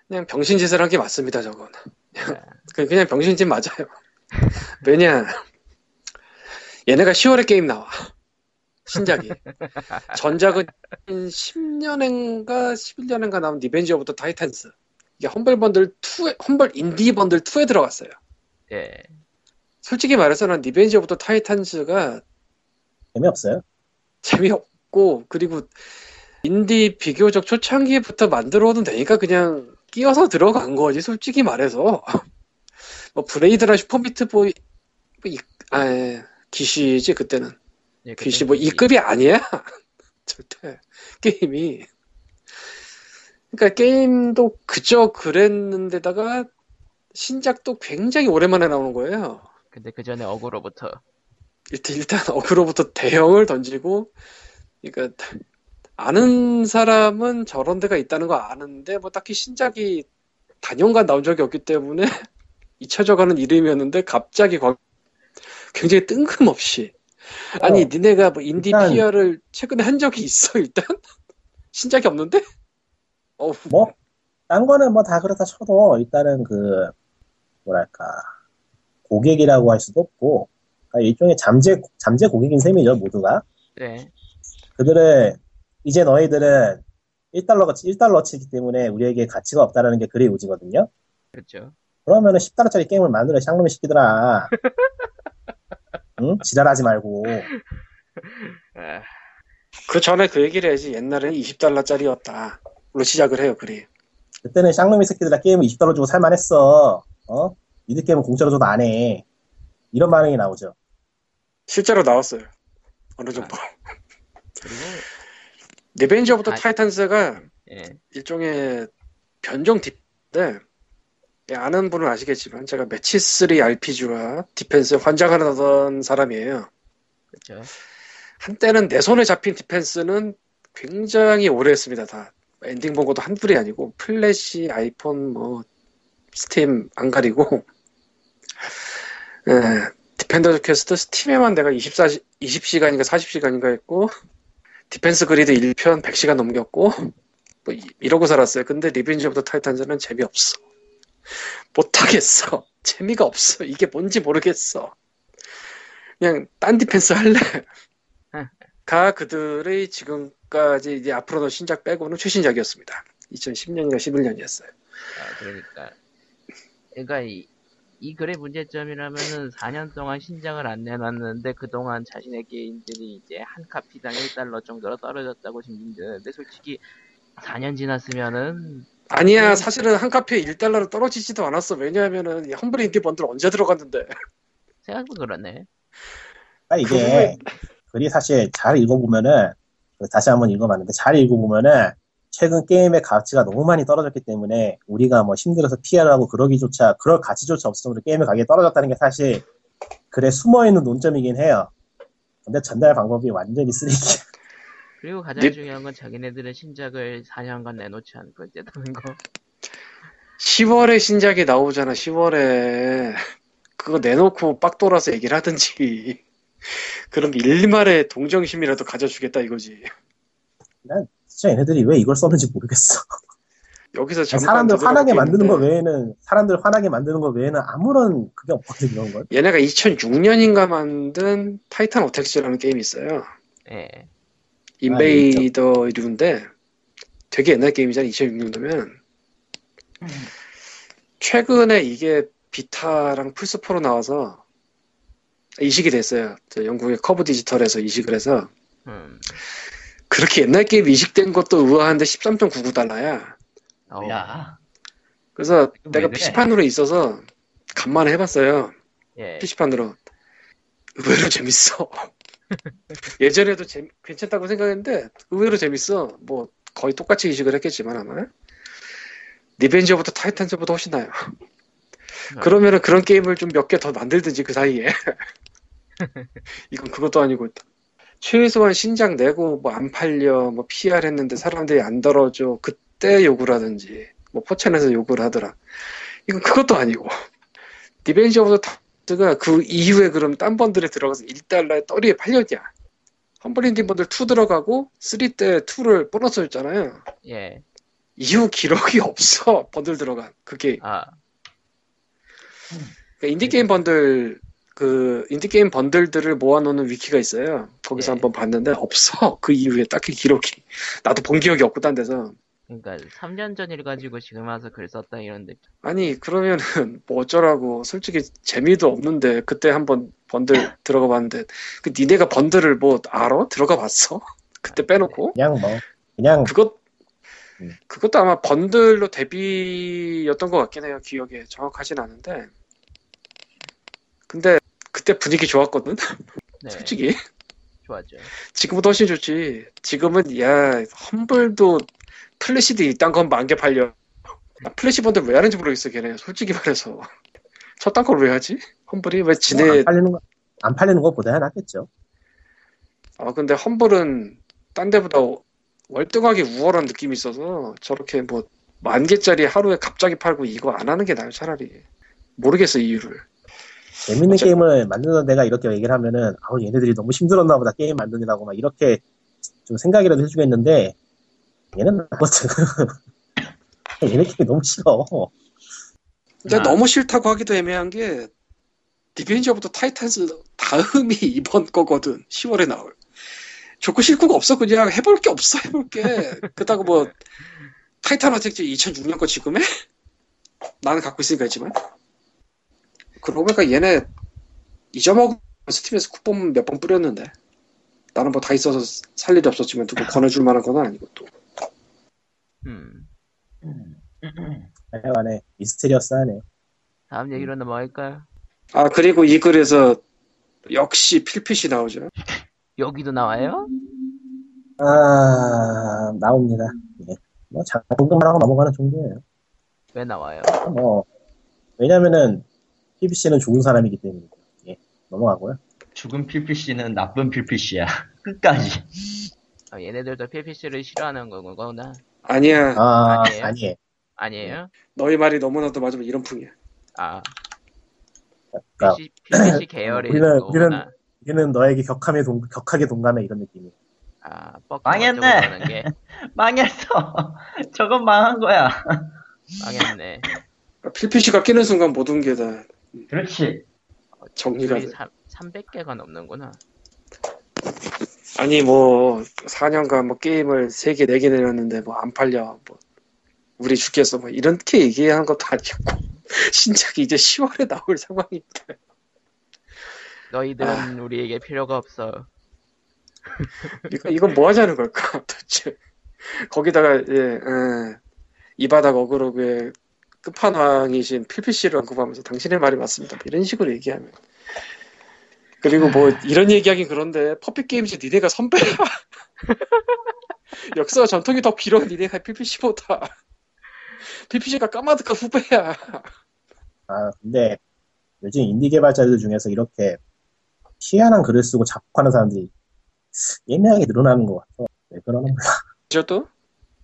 그냥 병신짓을 한 게 맞습니다. 저건 네. 그- 그냥 병신짓 맞아요. <laughs> 왜냐 얘네가 10월에 게임 나와 신작이 전작은 10년인가 11년인가 나온 Revenge of the Titans 이게 Humble Bundle 2에 Humble Indie Bundle 2에 들어갔어요. 예. 솔직히 말해서 난 Revenge of the Titans가 재미없어요. 재미없고 그리고 인디 비교적 초창기부터 만들어도 되니까 그냥 끼어서 들어간 거지 솔직히 말해서 뭐 Braid나 Super Meat Boy 뭐 이- 아 예, Gish지 그때는. 예, Gish 뭐 Gish. 이 급이 아니야? <laughs> 절대. 게임이. 그러니까 게임도 그저 그랬는데다가 신작도 굉장히 오랜만에 나오는 거예요. 근데 그 전에 어그로부터. 일단, 일단 어그로부터 대형을 던지고, 그러니까 아는 사람은 저런 데가 있다는 거 아는데 뭐 딱히 신작이 단연간 나온 적이 없기 때문에 <laughs> 잊혀져가는 이름이었는데 갑자기 과- 굉장히 뜬금없이 아니 어, 니네가 뭐 인디 일단- PR을 최근에 한 적이 있어 일단 <laughs> 신작이 없는데? 어우 뭐, 딴 거는 뭐 다 그렇다 쳐도 일단은 그, 뭐랄까, 고객이라고 할 수도 없고, 그러니까 일종의 잠재, 잠재 고객인 셈이죠, 모두가. 네. 그들은, 이제 너희들은 1달러, 1달러치기 때문에 우리에게 가치가 없다라는 게 그의 요지거든요. 그렇죠. 그러면은 10달러짜리 게임을 만들어 쌍놈의 새끼들아. <laughs> 응? 지랄하지 말고. 아, 그 전에 그 얘기를 해야지 옛날에는 20달러짜리였다 로 시작을 해요 글이 그때는 쌍놈의 새끼들아 게임을 20달러 주고 살만했어. 어? 니들 게임은 공짜로 줘도 안 해. 이런 반응이 나오죠. 실제로 나왔어요 어느 정도 그리고 Revenge of the 아. Titans가 예. 일종의 변종 디펜스인데 예, 아는 분은 아시겠지만 제가 매치3 RPG와 디펜스에 환장을 하던 사람이에요. 그렇죠. 한때는 내 손에 잡힌 디펜스는 굉장히 오래 했습니다. 다 엔딩 본 것도 한둘이 아니고 플래시, 아이폰, 뭐 스팀 안 가리고 예, Defender's Quest Steam에만 내가 24, 20시간인가 40시간인가 했고 Defense Grid 1편 100시간 넘겼고 뭐 이- 이러고 살았어요. 근데 Revenge of the Titans는 재미없어. 못하겠어. <laughs> 재미가 없어. 이게 뭔지 모르겠어. 그냥 딴 디펜스 할래. 가 그들의 지금까지 이제 앞으로도 신작 빼고는 최신작이었습니다. 2010년인가 11년이었어요. 아, 그러니까. 그러니까 이, 이 글의 문제점이라면은 4년 동안 신작을 안 내놨는데 그동안 자신의 게임들이 이제 한 카피당 1달러 정도로 떨어졌다고 지금 힘드는데 솔직히 4년 지났으면은 아니야, 사실은 한 카피에 1달러로 떨어지지도 않았어. 왜냐하면은 이 험블 인디 번들 언제 들어갔는데. <laughs> 생각보다 그러네. 아, 이게 글이 사실 잘 읽어보면은 그 다시 한번 읽어봤는데 잘 읽어보면은 최근 게임의 가치가 너무 많이 떨어졌기 때문에 우리가 뭐 힘들어서 피하라고 그러기조차 그럴 가치조차 없을 정도로 게임의 가격이 떨어졌다는 게 사실 글에 숨어있는 논점이긴 해요. 근데 전달 방법이 완전히 쓰레기야. 그리고 가장 네. 중요한 건 자기네들은 신작을 4년간 내놓지 않고 있다는 거. 10월에 신작이 나오잖아, 10월에. 그거 내놓고 빡 돌아서 얘기를 하든지. 그럼 일말의 동정심이라도 가져주겠다 이거지. 진짜 얘네들이 왜 이걸 썼는지 모르겠어. 여기서 잠깐 사람들 화나게 만드는 거 외에는 사람들 화나게 만드는 거 외에는 아무런 그게 없거든 이런 걸. 얘네가 2006년인가 만든 Titan Attacks라는 게임이 있어요. 예. 인베이더 아류인데 되게 옛날 게임이잖아 2006년도면 최근에 이게 Vita랑 플스4로 나와서 이식이 됐어요. 저 영국의 Curve Digital에서 이식을 해서 음. 그렇게 옛날 게임 이식된 것도 의아한데 13.99달러야. 어우, 야, 그래서 왜 내가 그래? PC판으로 있어서 간만에 해봤어요. 예. PC판으로. 의외로 재밌어. 예전에도 재, 괜찮다고 생각했는데 의외로 재밌어. 뭐 거의 똑같이 이식을 했겠지만 아마. Revenge of the Titans보다 훨씬 나아요. 그러면은 그런 게임을 좀 몇 개 더 만들든지 그 사이에. <laughs> 이건 그것도 아니고 최소한 신작 내고 뭐 안 팔려 뭐 PR 했는데 사람들이 안 들어줘 그때 욕을 하든지 뭐 4chan에서 욕을 하더라. 이건 그것도 아니고 Revenge of the Titans가 그 이후에 그럼 딴 번들에 들어가서 1달러에 떨이에 팔렸냐. Humble Indie Bundle 2 들어가고 3 때 2를 보너스였잖아요. 예. 이후 기록이 <laughs> 없어 번들 들어간 그게 아, 그러니까 인디게임 번들 그 인디게임 번들들을 모아놓는 위키가 있어요 거기서 예. 한번 봤는데 없어 <laughs> 그 이후에 딱히 기록이 나도 본 기억이 없고 딴 데서 그러니까 3년 전 일 가지고 지금 와서 글 썼다 이런 느낌. 아니 그러면은 뭐 어쩌라고 솔직히 재미도 없는데 그때 한번 번들 들어가 봤는데 그 니네가 번들을 뭐 알아? 들어가 봤어? <laughs> 그때 빼놓고 그냥 뭐 그냥 그것 음. 그것도 아마 번들로 데뷔였던 것 같긴 해요 기억에 정확하진 않은데 근데 그때 분위기 좋았거든 네. <laughs> 솔직히 좋았죠. 지금보다 훨씬 좋지 지금은 야 Humble도 플래시도 이딴 건 만개 팔려. 아, 플래시 번들 왜 하는지 모르겠어 걔네. 솔직히 말해서. <laughs> 저딴 걸왜 하지? Humble이 왜뭐 지네 안 팔리는 거 안 팔리는 것보다 낫겠죠. 아 근데 Humble은 딴 데보다 월등하게 우월한 느낌이 있어서 저렇게 뭐 만 개짜리 하루에 갑자기 팔고 이거 안 하는 게 나아요 차라리. 모르겠어 이유를. 재밌는 어차피- 게임을 만드는 데가 이렇게 얘기를 하면은 아우 얘네들이 너무 힘들었나 보다 게임 만드느라고 막 이렇게 좀 생각이라도 해주겠는데 얘는 나거든. 얘네 게임 너무 싫어. 근데 아. 너무 싫다고 하기도 애매한 게 Revenge of the Titans 다음이 <laughs> 이번 거거든 10월에 나올 좋고 싫고가 없어 그냥 해볼 게 없어 해볼 게 그렇다고 뭐 타이탄 어택트 2006년 거 지금 해? 나는 갖고 있으니까 했지만 그러고 보니까 얘네 잊어먹은 스팀에서 쿠폰 몇 번 뿌렸는데 나는 뭐 다 있어서 살 일이 없었지만 누구 권해줄 만한 건 아니고 또 음. 하여간에 미스테리어스하네. 다음 얘기로 넘어갈까요? 아 그리고 이 글에서 역시 필핏이 나오죠 여기도 나와요? 아 나옵니다. 예. 뭐 잠깐만 하고 넘어가는 정도예요. 왜 나와요? 뭐 왜냐면은 PBC는 좋은 사람이기 때문이고 예. 넘어가고요. 죽은 필피씨는 나쁜 필피씨야. <laughs> 끝까지. 아, 얘네들도 PPC를 싫어하는 거구나. 아니야 아 아니에요? 아니에요. 아니에요? 너희 말이 너무나도 맞으면 이런 풍이야 아, 그러니까 PC, 계열의 우리는- 거구나. 우리는 너에게 격함에 동, 격하게 동감해 이런 느낌이. 아, 뻑 망했네. <laughs> 망했어. <laughs> 저건 망한 거야. 망했네. 필피시가 끼는 순간 모든 게 다 그렇지. 정리가 우리 돼. 300개가 넘는구나. 아니 뭐 4년간 뭐 게임을 3개 4개 내렸는데 뭐 안 팔려. 뭐 우리 죽겠어. 뭐 이렇게 얘기한 것도 아니고. <laughs> 신작이 이제 10월에 나올 상황인데. 너희들은 우리에게 필요가 없어. 이거, 이건 뭐 하자는 걸까? <laughs> 도대체. 거기다가 예, 예, 이 바닥 어그로그의 끝판왕이신 필피씨를 언급하면서 당신의 말이 맞습니다. 뭐 이런 식으로 얘기하면 그리고 뭐 이런 얘기하긴 그런데 퍼피 게임즈 니네가 선배야 <laughs> 역사와 전통이 더 길어 니네가 PPC보다 PPC가 까마득한 후배야 아 근데 요즘 인디 개발자들 중에서 이렇게 희한한 글을 쓰고 자폭하는 사람들이 예매하게 늘어나는 것 같아. 왜 그러나 몰라. 저도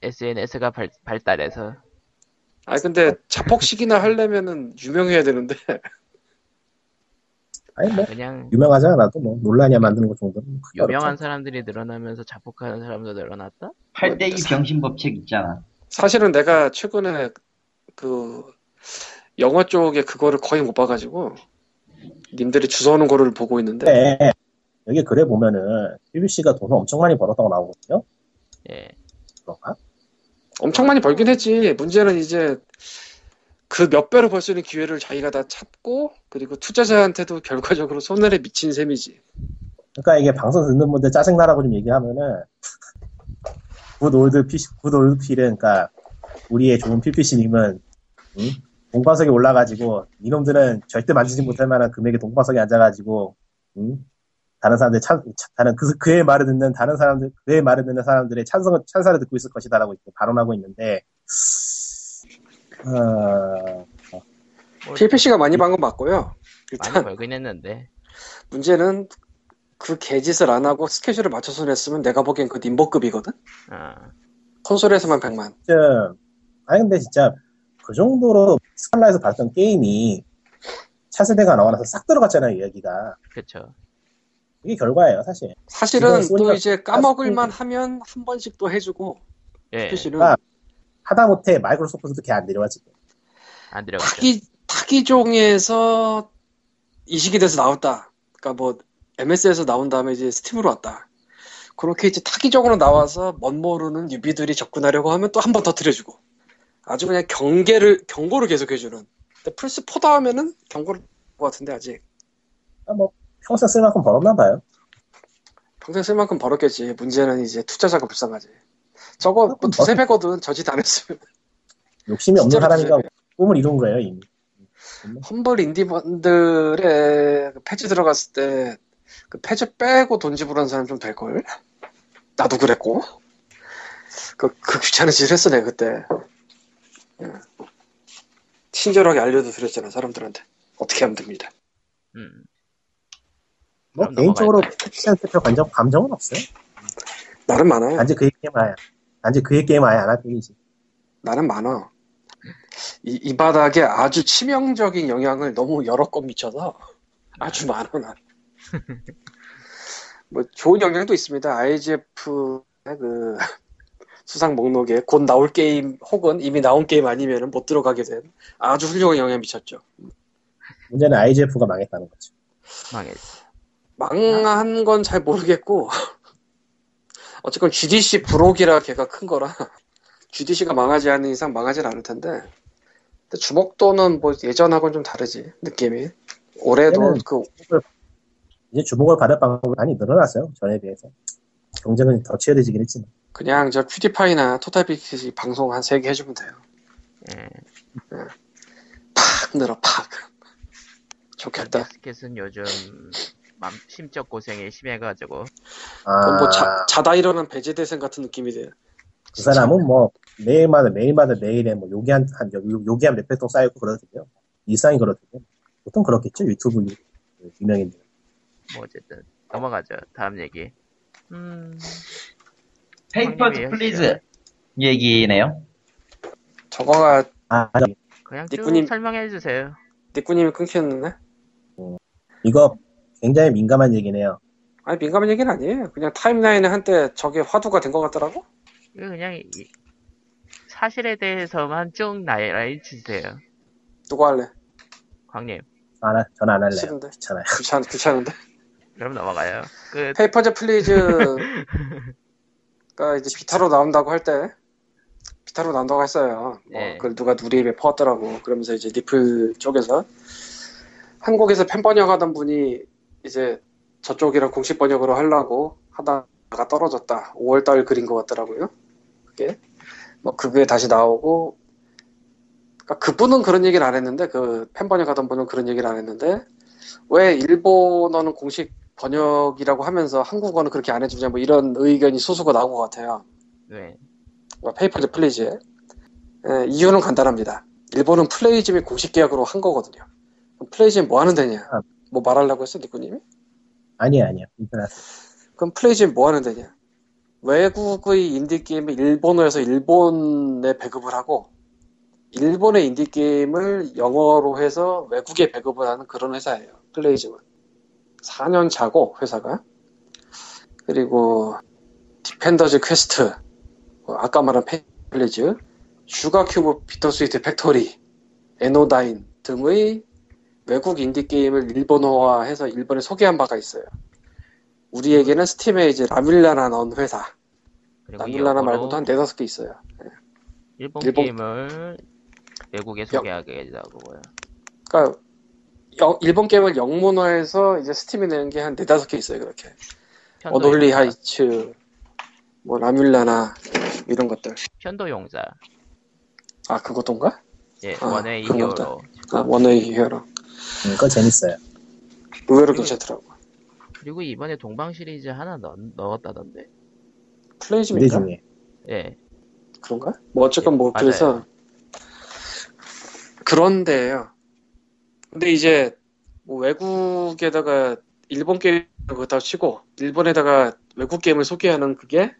SNS가 발, 발달해서. 아 근데 자폭식이나 하려면은 유명해야 되는데 아니 뭐 그냥 유명하지 않아도 뭐 논란이야 만드는 것 정도는 크게 유명한 어렵지 사람들이 늘어나면서 자폭하는 사람도 늘어났다? 8대2 병신법칙 있잖아. 사실은 내가 최근에 그 영화 쪽에 그거를 거의 못 봐가지고 님들이 주워오는 거를 보고 있는데 근데 여기 글에 보면은 PBC가 돈을 엄청 많이 벌었다고 나오거든요. 예. 그런가? 엄청 많이 벌긴 했지. 문제는 이제 그 몇 배로 벌 수 있는 기회를 자기가 다 찾고 그리고 투자자한테도 결과적으로 손해를 미친 셈이지. 그러니까 이게 방송 듣는 분들 짜증나라고 좀 얘기하면은 굿 올드 PC, 굿 올드 필은 그러니까 우리의 좋은 필 피시님은 응? 돈방석에 올라가지고 이놈들은 절대 만지지 못할 만한 금액의 돈방석에 앉아가지고 응? 다른 사람들 찬, 차- 다른 그, 그의 말을 듣는 다른 사람들 그의 말을 듣는 사람들의 찬성 찬사를 듣고 있을 것이다라고 이렇게 발언하고 있는데 어, 뭐, PPC가 많이 번건 맞고요. 많이 일단 벌긴 했는데. 문제는 그 개짓을 안 하고 스케줄을 맞춰서 냈으면 내가 보기엔 그 님보급이거든? 아, 콘솔에서만 100만. 진짜 아니 근데 진짜 그 정도로 스칼라에서 봤던 게임이 차세대가 나와서 싹 들어갔잖아요 이야기가 그쵸. 이게 결과예요 사실 사실은 또 이제 까먹을만 하면 한 번씩 또 해주고 예. PC는 아, 하다못해 마이크로소프트도 걔안 내려와 지금 안 들어갔죠. 타기 타기종에서 이식이 돼서 나왔다. 그러니까 뭐 MS에서 나온 다음에 이제 스팀으로 왔다. 그렇게 이제 타기적으로 나와서 멋 모르는 유비들이 접근하려고 하면 또 한번더 들여주고 아주 그냥 경계를 경고를 계속 해주는. 근데 플스 4 다음에는 경고를 것 같은데 아직 아, 뭐 평생 쓸 만큼 벌었나 봐요 평생 쓸 만큼 벌었겠지. 문제는 이제 투자자가 불쌍하지. 저거 뭐 두세 배거든 저짓 안 했으면. 욕심이 없는 배. 꿈을 이룬 거예요 이미 험벌 인디분들의 그 패지 들어갔을 때 그 패지 빼고 돈 지불한 사람 좀 될걸? 나도 그랬고 그, 그 귀찮은 짓을 했어 내가 그때 예. 친절하게 알려도 드렸잖아 사람들한테 어떻게 하면 됩니다 음. 뭐 개인적으로? 패치한테 별 감정, 감정은 없어요 나는 많아요 단지 그의 게임 아예 단지 그의 게임 아예 안 할 뿐이지 나는 많아 이, 이 바닥에 아주 치명적인 영향을 너무 여러 건 미쳐서 아주 많아 난. <laughs> 뭐 좋은 영향도 있습니다. IGF의 그 수상 목록에 곧 나올 게임 혹은 이미 나온 게임 아니면 못 들어가게 된 아주 훌륭한 영향 미쳤죠. 문제는 IGF가 망했다는 거죠 망했어. 망한 건 잘 모르겠고 어쨌건 GDC 브록이라 걔가 큰 거라 <laughs> GDC가 망하지 않는 이상 망하진 않을 텐데. 근데 주목도는 뭐 예전하고는 좀 다르지 느낌이. 올해도 그 이제 주목을 받을 방법이 많이 늘어났어요 전에 비해서. 경쟁은 더 치열해지긴 했지만. 그냥 저 퓨디파이나 토탈비키 방송 한 세 개 해주면 돼요. 예. 팍 늘어 팍. 좋겠다. 스켓은 요즘 맘, 심적 고생이 심해가지고 아, 뭐 자, 자다 일어난 배재대생 같은 느낌이 돼그 사람은 뭐 매일마다 매일마다 매일에 뭐 욕이 한, 한 요- 욕이 한 몇백 통 쌓이고 그러거든요. 일상이 그렇거든요. 보통 그렇겠죠 유튜브 유- 그 유명인들. 뭐 어쨌든 넘어가죠. 다음 얘기. 음. Papers, Please 얘기네요. 저거가 아. 그냥 쭉 니꾸님- 설명해 주세요. 니꾸님이 끊겼는데 이거 굉장히 민감한 얘기네요. 아니 민감한 얘기는 아니에요 그냥 타임라인에 한때 저게 화두가 된 것 같더라고 이거 그냥 이- 사실에 대해서만 쭉 나열해 주세요. 누구 할래? 광님. 안, 하- 전안 할래요. 싫은데 귀찮아요. 귀찮, 귀찮은데 그럼 넘어가요. 끝. Papers, Please가 <laughs> 이제 비타로 나온다고 할 때 비타로 나온다고 했어요. 뭐 네. 그걸 누가 루리웹에 퍼왔더라고. 그러면서 이제 리플 쪽에서 한국에서 팬 번역하던 분이 이제 저쪽이랑 공식 번역으로 하려고 하다가 떨어졌다. 5월달 글인 것 같더라고요. 그게 뭐 그게 다시 나오고 그러니까 그분은 그런 얘기를 안 했는데 그 팬 번역하던 분은 그런 얘기를 안 했는데 왜 일본어는 공식 번역이라고 하면서 한국어는 그렇게 안 해주냐 뭐 이런 의견이 소수가 나온 것 같아요. 네. Papers, Please에 예, 이유는 간단합니다. 일본은 Playism이 공식 계약으로 한 거거든요. Playism 뭐 하는 데냐? 아. 뭐 말하려고 했어, 니꾸님이? 아니에요, 아니에요. 인터넷. 그럼 Playism 뭐 하는 데냐? 외국의 인디게임을 일본어에서 일본에 배급을 하고 일본의 인디게임을 영어로 해서 외국에 배급을 하는 그런 회사예요. Playism은. 4년 차고 회사가. 그리고 Defender's Quest 뭐 아까 말한 플레이즈 Sugar Cube Bittersweet Factory, Anodyne 등의 외국 인디 게임을 일본어화해서 일본에 소개한 바가 있어요. 우리에게는 스팀에 이제 La-Mulana라는 회사, 라밀라나 말고도 한 네다섯 개 있어요. 일본, 일본- 게임을 외국에 소개하게 되고요. 그러니까 영- 일본 게임을 영문화해서 이제 스팀에 내는 게 한 네다섯 개 있어요. 그렇게. 용사, 하이츠, 뭐 라밀라나 이런 것들. 편도 용사, 아 그것도인가? 예, 아, 원웨이. 히어로. 아, 원웨이 히어로. 음, 그거 재밌어요. 의외로 괜찮더라고. 그리고 이번에 동방 시리즈 하나 넣, 넣었다던데. 플레이즘인가? 중에. 예, 그런가? 뭐 어쨌건 예, 뭐 맞아요. 그래서 그런데요. 근데 이제 뭐 외국에다가 일본 게임을 그렇다 치고 일본에다가 외국 게임을 소개하는 그게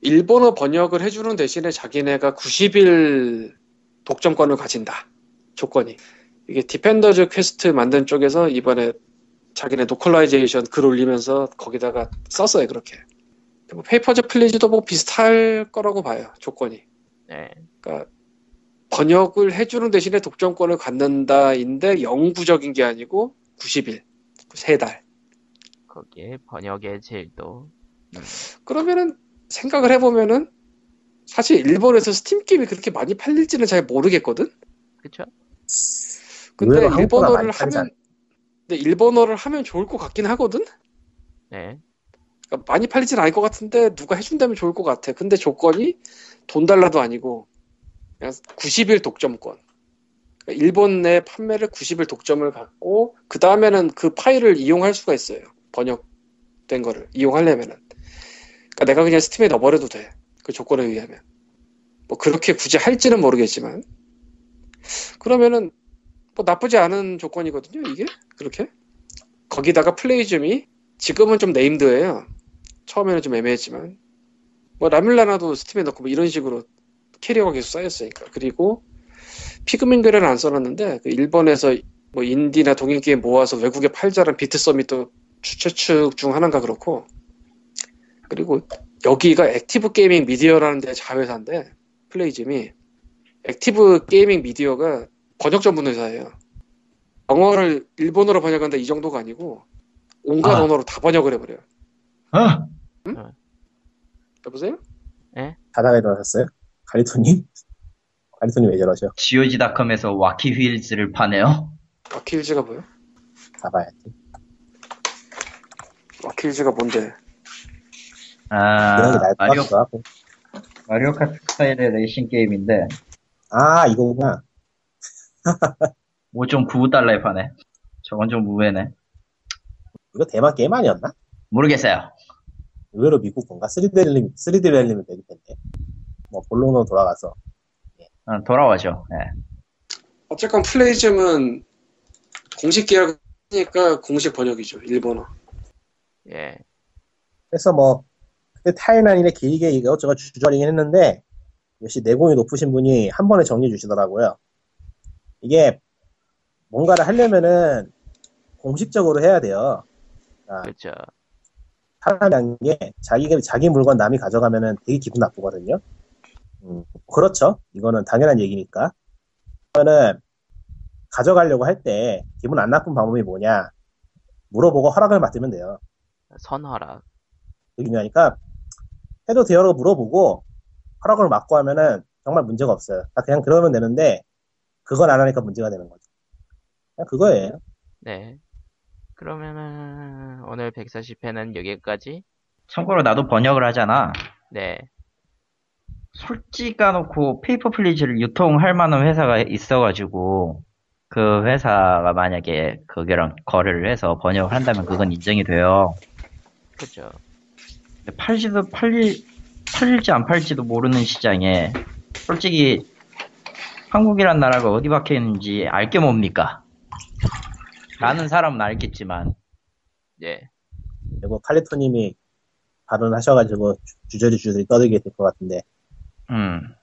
일본어 번역을 해주는 대신에 자기네가 90일 독점권을 가진다. 조건이. 이게 Defender's Quest 만든 쪽에서 이번에 자기네 localization 글 올리면서 거기다가 썼어요, 그렇게. 뭐 Papers, Please도 뭐 비슷할 거라고 봐요, 조건이. 예, 그러니까 번역을 해주는 대신에 독점권을 갖는다인데 영구적인 게 아니고 90일, 세 달. 거기에 번역의 질도. 그러면은 생각을 해보면은 사실 일본에서 스팀 게임이 그렇게 많이 팔릴지는 잘 모르겠거든. 그쵸? 근데 일본어를 하면 근데 일본어를 하면 좋을 것 같긴 하거든. 네, 그러니까 많이 팔리진 않을 것 같은데 누가 해준다면 좋을 것 같아. 근데 조건이 돈 달라도 아니고 그냥 90일 독점권. 그러니까 일본 내 판매를 90일 독점을 갖고 그 다음에는 그 파일을 이용할 수가 있어요. 번역된 거를 이용하려면은. 그러니까 내가 그냥 스팀에 넣어버려도 돼. 그 조건에 의하면. 뭐 그렇게 굳이 할지는 모르겠지만. 그러면은 뭐 나쁘지 않은 조건이거든요. 이게 그렇게. 거기다가 Playism이 지금은 좀 named예요. 처음에는 좀 애매했지만 뭐 La-Mulana도 스팀에 넣고 뭐 이런 식으로 career가 계속 쌓였으니까 그리고 피그민 글에는 안 써놨는데 그 일본에서 뭐 인디나 동인 게임 모아서 외국에 팔자는 BitSummit도 주최 중 하나인가 그렇고 그리고 여기가 Active Gaming Media라는 데 자회사인데 Playism이 Active Gaming Media가 번역 전문 회사예요. 영어를 일본어로 번역한다 이 정도가 아니고 온갖 아. 언어로 다 번역을 해버려요. 어? 여보세요? 자다가 일어나셨어요? 가리토님? 가리토님 왜 저러죠? GOG.com에서 Wacky Wheels를 파네요. Wacky Wheels가 뭐야? 가봐야지. 와킬즈가 뭔데? 아, 마리오. 마리오 카트 스타일의 레이싱 게임인데, 아, 이거구나. <laughs> 5.99달러에 파네. 저건 좀 무해네. 이거 대만 게임 아니었나? 모르겠어요. 의외로 미국 건가? 3D 렐림, 3D 렐림은 되게 텐데. 뭐, 본론으로 돌아가서. 어, 돌아와죠. 네. 어쨌건 플레이즘은 공식 계약이니까 공식 번역이죠. 일본어. 예, 그래서 뭐, 그때 타이난이네 길게 이것저것 주저리긴 했는데, 역시 내공이 높으신 분이 한 번에 정리해 주시더라고요. 이게, 뭔가를 하려면은, 공식적으로 해야 돼요. 그렇죠. 사람이 한 게, 자기, 자기 물건 남이 가져가면은 되게 기분 나쁘거든요. 음, 그렇죠. 이거는 당연한 얘기니까. 그러면은, 가져가려고 할 때, 기분 안 나쁜 방법이 뭐냐. 물어보고 허락을 받으면 돼요. 선허락. 되게 중요하니까 해도 돼요라고 물어보고 허락을 받고 하면은 정말 문제가 없어요. 다 그냥 그러면 되는데 그걸 안 하니까 문제가 되는 거죠. 그거예요. 네. 그러면은 오늘 140회는 여기까지. 참고로 나도 번역을 하잖아. 네, 솔직히 까놓고 페이퍼 플리즈를 유통할 만한 회사가 있어가지고 그 회사가 만약에 그거랑 거래를 해서 번역을 한다면 그건 인정이 돼요. 그렇죠. 팔지도 팔릴 팔릴지 안 팔릴지도 모르는 시장에 솔직히 한국이란 나라가 어디 박혀 있는지 알 게 뭡니까? 라는 사람은 알겠지만 예, 그리고 칼리토님이 발언하셔가지고 주- 주저리 주저리 떠들게 될 것 같은데 음.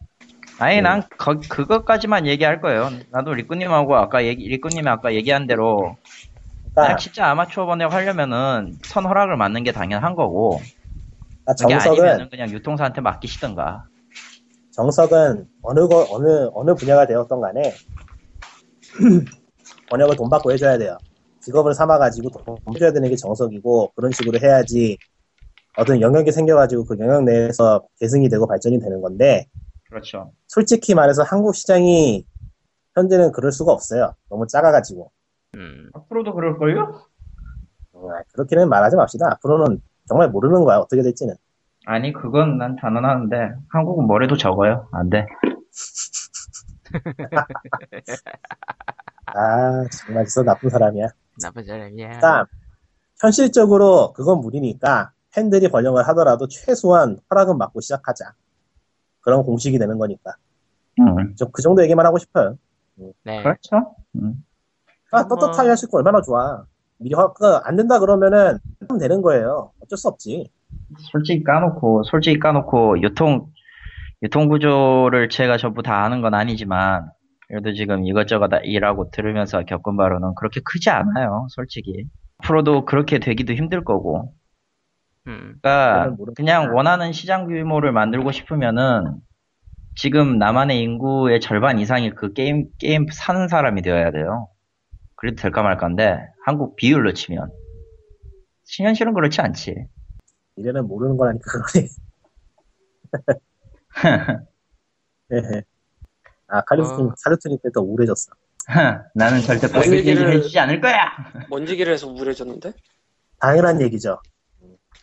아니, 난, 거- 그것까지만 얘기할 거예요. 나도 리꾸님하고 아까 얘기, 리꾸님이 아까 얘기한 대로, 그러니까, 진짜 아마추어 번역 하려면은, 선 허락을 맞는 게 당연한 거고, 그러니까 그게 아니면은 그냥 유통사한테 맡기시던가. 정석은 어느 거 어느 어느 분야가 되었던 간에 <clears throat> 번역을 돈 받고 해줘야 돼요. 직업을 삼아가지고 돈 해줘야 되는 게 정석이고 그런 식으로 해야지 어떤 영역이 생겨가지고 그 영역 내에서 계승이 되고 발전이 되는 건데 그렇죠. 솔직히 말해서 한국 시장이 현재는 그럴 수가 없어요. 너무 작아가지고 음, 앞으로도 그럴걸요? 음, 그렇게는 말하지 맙시다. 앞으로는 정말 모르는 거야 어떻게 될지는. 아니, 그건 난 단언하는데, 한국은 뭐래도 적어요. 안 돼. 아 정말 진짜 나쁜 사람이야. 나쁜 사람이야. 그러니까 현실적으로 그건 무리니까 팬들이 번역을 하더라도 최소한 허락은 받고 시작하자. 그런 공식이 되는 거니까. 음, 저 그 정도 얘기만 하고 싶어요. 네. 그렇죠. 음. 아, 뭐- 떳떳하게 할수 있고 얼마나 좋아. 미리 허, 그, 안 된다 그러면은 하면 되는 거예요. 어쩔 수 없지. 솔직히 까놓고, 솔직히 까놓고, 유통, 유통 구조를 제가 전부 다 아는 건 아니지만, 그래도 지금 이것저것 다 일하고 들으면서 겪은 바로는 그렇게 크지 않아요, 솔직히. 앞으로도 그렇게 되기도 힘들 거고. 음, 그러니까. 그냥 원하는 시장 규모를 만들고 싶으면은, 지금 남한의 인구의 절반 이상이 그 게임, 게임 사는 사람이 되어야 돼요. 그래도 될까 말까인데, 한국 비율로 치면. 현실은 그렇지 않지. 미래는 모르는 거라니까 그러네. <laughs> 예. 아, 칼리스틴, 어. 칼리스틴 때더 우울해졌어. <laughs> 나는 절대 뭔 거기 얘기를 해주지 않을 거야. 뭔 얘기를 해서 우울해졌는데? 당연한 얘기죠.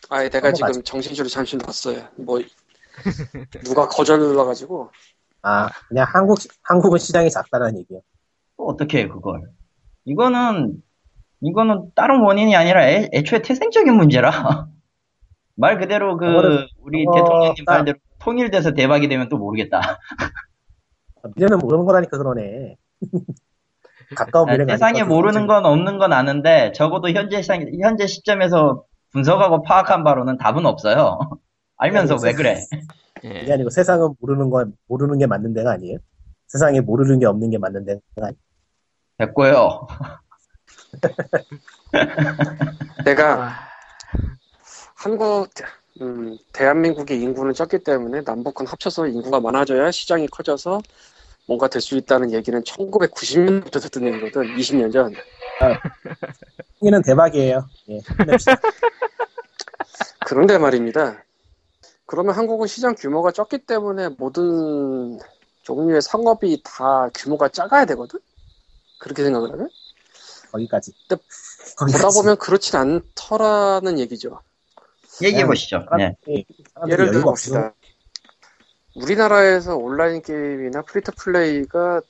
아예 내가. 지금 정신줄을 잠시 놨어요. 뭐 누가 거절을 눌러가지고 아, 그냥 한국, 시- 한국은 시장이 작다는 얘기요. 또 어떻게 해, 그걸. 이거는, 이거는 다른 원인이 아니라 애, 애초에 태생적인 문제라. <laughs> 말 그대로 그, 그거를- 우리 그거 대통령님 딱- 말대로 통일돼서 대박이 되면 또 모르겠다. 미래는 모르는 거라니까 그러네. <laughs> 가까운 미래가 아, 세상에 아니거든, 모르는 솔직히. 건 없는 건 아는데, 적어도 현재, 상- 현재 시점에서 분석하고 파악한 바로는 답은 없어요. <laughs> 알면서 아니, 왜 그래? 예. 그게 아니고 세상은 모르는 거, 모르는 게 맞는 데가 아니에요? 세상에 모르는 게 없는 게 맞는 데가 아니에요? 됐고요. <laughs> 내가 아, 한국 음, 대한민국의 인구는 적기 때문에 남북한 합쳐서 인구가 많아져야 시장이 커져서 뭔가 될 수 있다는 얘기는 1990년부터 듣던 얘기거든. 20년 전. 통일은 대박이에요. 예. <laughs> 그런데 말입니다. 그러면 한국은 시장 규모가 적기 때문에 모든 종류의 상업이 다 규모가 작아야 되거든? 그렇게 생각을 하면? 거기까지. 근데 거기까지. 보다 보면 그렇진 않더라는 얘기죠. 얘기해 보시죠. 네. 사람들이- 사람들이 예를 들어. 봅시다. 우리나라에서 온라인 게임이나 free to play가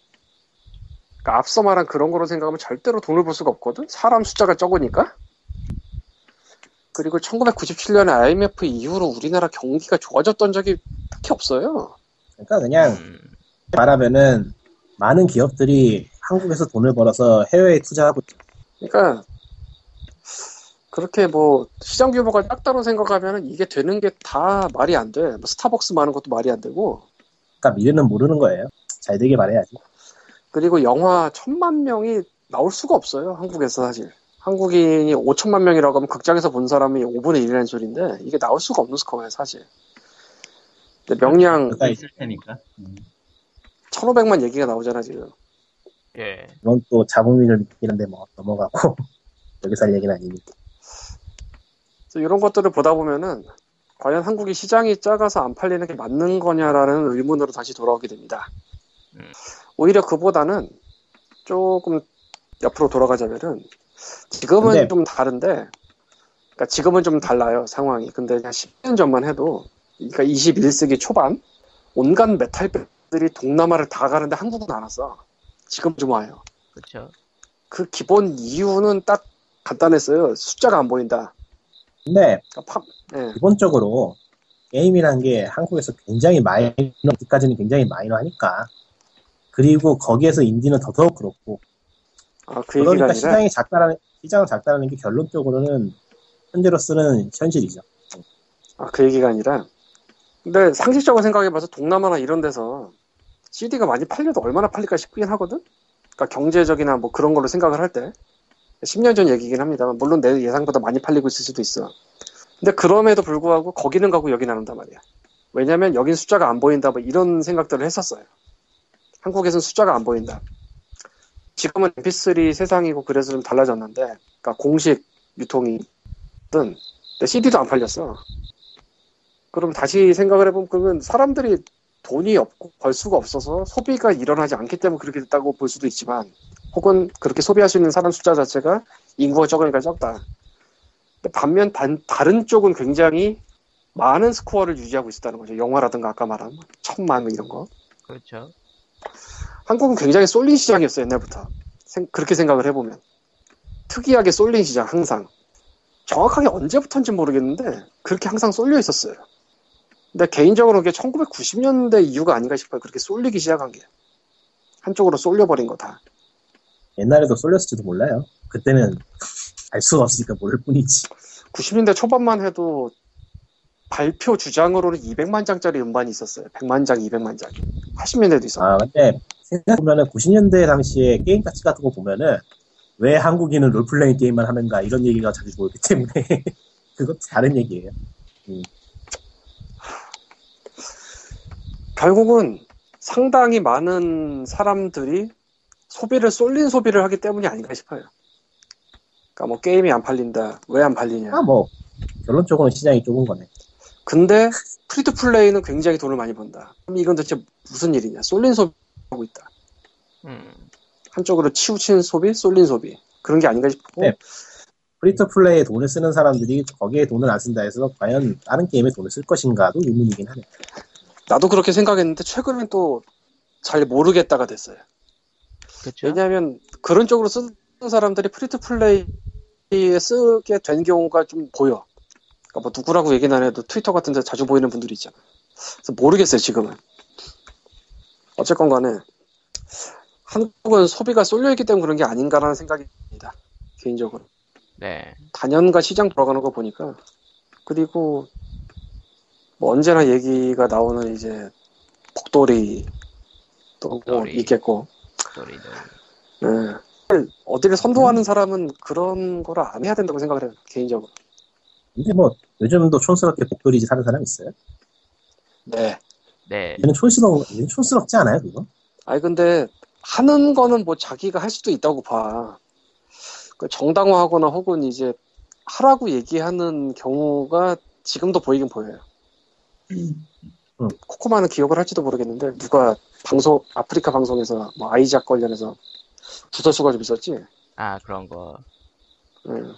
그러니까 앞서 말한 그런 거로 생각하면 절대로 돈을 벌 수가 없거든? 사람 숫자가 적으니까? 그리고 1997년에 IMF 이후로 우리나라 경기가 좋아졌던 적이 딱히 없어요. 그러니까 그냥 음, 말하면은 많은 기업들이 한국에서 돈을 벌어서 해외에 투자하고 그러니까 그렇게 뭐 시장 규모가 작다고 생각하면 이게 되는 게 다 말이 안 돼. 뭐 스타벅스 많은 것도 말이 안 되고 그러니까 미래는 모르는 거예요. 잘 되길 바래야지. 그리고 영화 천만 명이 나올 수가 없어요. 한국에서 사실. 한국인이 5천만 명이라고 하면 극장에서 본 사람이 5분의 1이라는 소리인데 이게 나올 수가 없는 스코어예요 사실. 근데 명량 그러니까 있을 테니까. 음. 1500만 얘기가 나오잖아 지금. 예. 이건 또 자부민을 느끼는데 뭐 넘어가고 <laughs> 여기서 할 얘기는 아니니까. 그래서 이런 것들을 보다 보면은 과연 한국이 시장이 작아서 안 팔리는 게 맞는 거냐라는 의문으로 다시 돌아오게 됩니다. 음. 오히려 그보다는 조금 옆으로 돌아가자면은 지금은 근데- 좀 다른데, 그러니까 지금은 좀 달라요 상황이. 근데 그냥 10년 전만 해도, 그러니까 21세기 초반 온갖 메탈들이 동남아를 다 가는데 한국은 안 왔어. 지금 좀 와요. 그렇죠. 그 기본 이유는 딱 간단했어요. 숫자가 안 보인다. 근데 그러니까 파- 예. 기본적으로 게임이란 게 한국에서 굉장히 마이너, 아직까지는 굉장히 마이너하니까. 그리고 거기에서 인디는 더더욱 그렇고. 아, 그 그러니까 아니라 시장이 작다라는, 시장은 작다라는 게 결론적으로는 현재로서는 현실이죠. 아, 그 얘기가 아니라 근데 상식적으로 생각해봐서 동남아나 이런 데서 CD가 많이 팔려도 얼마나 팔릴까 싶긴 하거든? 그러니까 경제적이나 뭐 그런 걸로 생각을 할 때 10년 전 얘기긴 합니다만 물론 내 예상보다 많이 팔리고 있을 수도 있어 근데 그럼에도 불구하고 거기는 가고 여기는 안 한단 말이야 왜냐면 여긴 숫자가 안 보인다 뭐 이런 생각들을 했었어요. 한국에서는 숫자가 안 보인다. 지금은 MP3 세상이고 그래서 좀 달라졌는데 그러니까 공식 유통이든 CD도 안 팔렸어. 그럼 다시 생각을 해보면 그러면 사람들이 돈이 없고 벌 수가 없어서 소비가 일어나지 않기 때문에 그렇게 됐다고 볼 수도 있지만 혹은 그렇게 소비할 수 있는 사람 숫자 자체가 인구가 적으니까 적다. 반면 반, 다른 쪽은 굉장히 많은 스코어를 유지하고 있었다는 거죠. 영화라든가 아까 말한 뭐 천만 뭐 이런 거. 그렇죠. 한국은 굉장히 쏠린 시장이었어요 옛날부터. 생- 그렇게 생각을 해보면 특이하게 쏠린 시장 항상. 정확하게 언제부터인지 모르겠는데 그렇게 항상 쏠려 있었어요. 근데 개인적으로 그게 1990년대 이유가 아닌가 싶어요. 그렇게 쏠리기 시작한 게. 한쪽으로 쏠려버린 거다. 옛날에도 쏠렸을지도 몰라요. 그때는 알 수가 없으니까 모를 뿐이지. 90년대 초반만 해도 발표 주장으로는 200만 장짜리 음반이 있었어요. 100만 장, 200만 장. 80년대도 있었고. 아, 근데 생각해보면은 90년대 당시에 게임 가치 같은 거 보면은 왜 한국인은 롤플레잉 게임만 하는가 이런 얘기가 자주 보이기 때문에 <laughs> 그것도 다른 얘기예요. 결국은 상당히 많은 사람들이 소비를 쏠린 소비를 하기 때문이 아닌가 싶어요. 그러니까 뭐 게임이 안 팔린다. 왜 안 팔리냐. 아, 뭐 결론적으로는 시장이 좁은 거네. 근데 free to play는 굉장히 돈을 많이 번다. 그럼 이건 도대체 무슨 일이냐? 쏠린 소비하고 있다. 음, 한쪽으로 치우친 소비, 쏠린 소비. 그런 게 아닌가 싶고. 네. free to play에 돈을 쓰는 사람들이 거기에 돈을 안 쓴다 해서 과연 다른 게임에 돈을 쓸 것인가도 의문이긴 하네. 나도 그렇게 생각했는데 최근엔 또 잘 모르겠다가 됐어요. 그렇죠. 왜냐하면 그런 쪽으로 쓰는 사람들이 free-to-play에 쓰게 된 경우가 좀 보여. 그러니까 뭐 누구라고 얘기는 안 해도 트위터 같은 데 자주 보이는 분들이 있잖아. 그래서 모르겠어요, 지금은. 어쨌건 간에 한국은 소비가 쏠려 있기 때문에 그런 게 아닌가라는 생각이 듭니다. 개인적으로. 네. 단연간 시장 돌아가는 거 보니까. 그리고 뭐 언제나 얘기가 나오는 이제 복돌이 또뭐 복돌이. 있겠고. 소리도. 네. 어디를 선도하는 사람은 그런 거를 안 해야 된다고 생각을 해요, 개인적으로. 근데 뭐 요즘도 촌스럽게 복돌이지 사는 사람 있어요? 네. 네. 얘는 촌스러워, 얘는 촌스럽지 않아요, 그거? 아니, 근데, 하는 거는 뭐 자기가 할 수도 있다고 봐. 그 정당화하거나 혹은 이제, 하라고 얘기하는 경우가 지금도 보이긴 보여요. 음. 코코마는 기억을 할지도 모르겠는데, 누가 방송, 아프리카 방송에서 뭐 아이작 관련해서 구설수가 좀 있었지? 아 그런 거 응.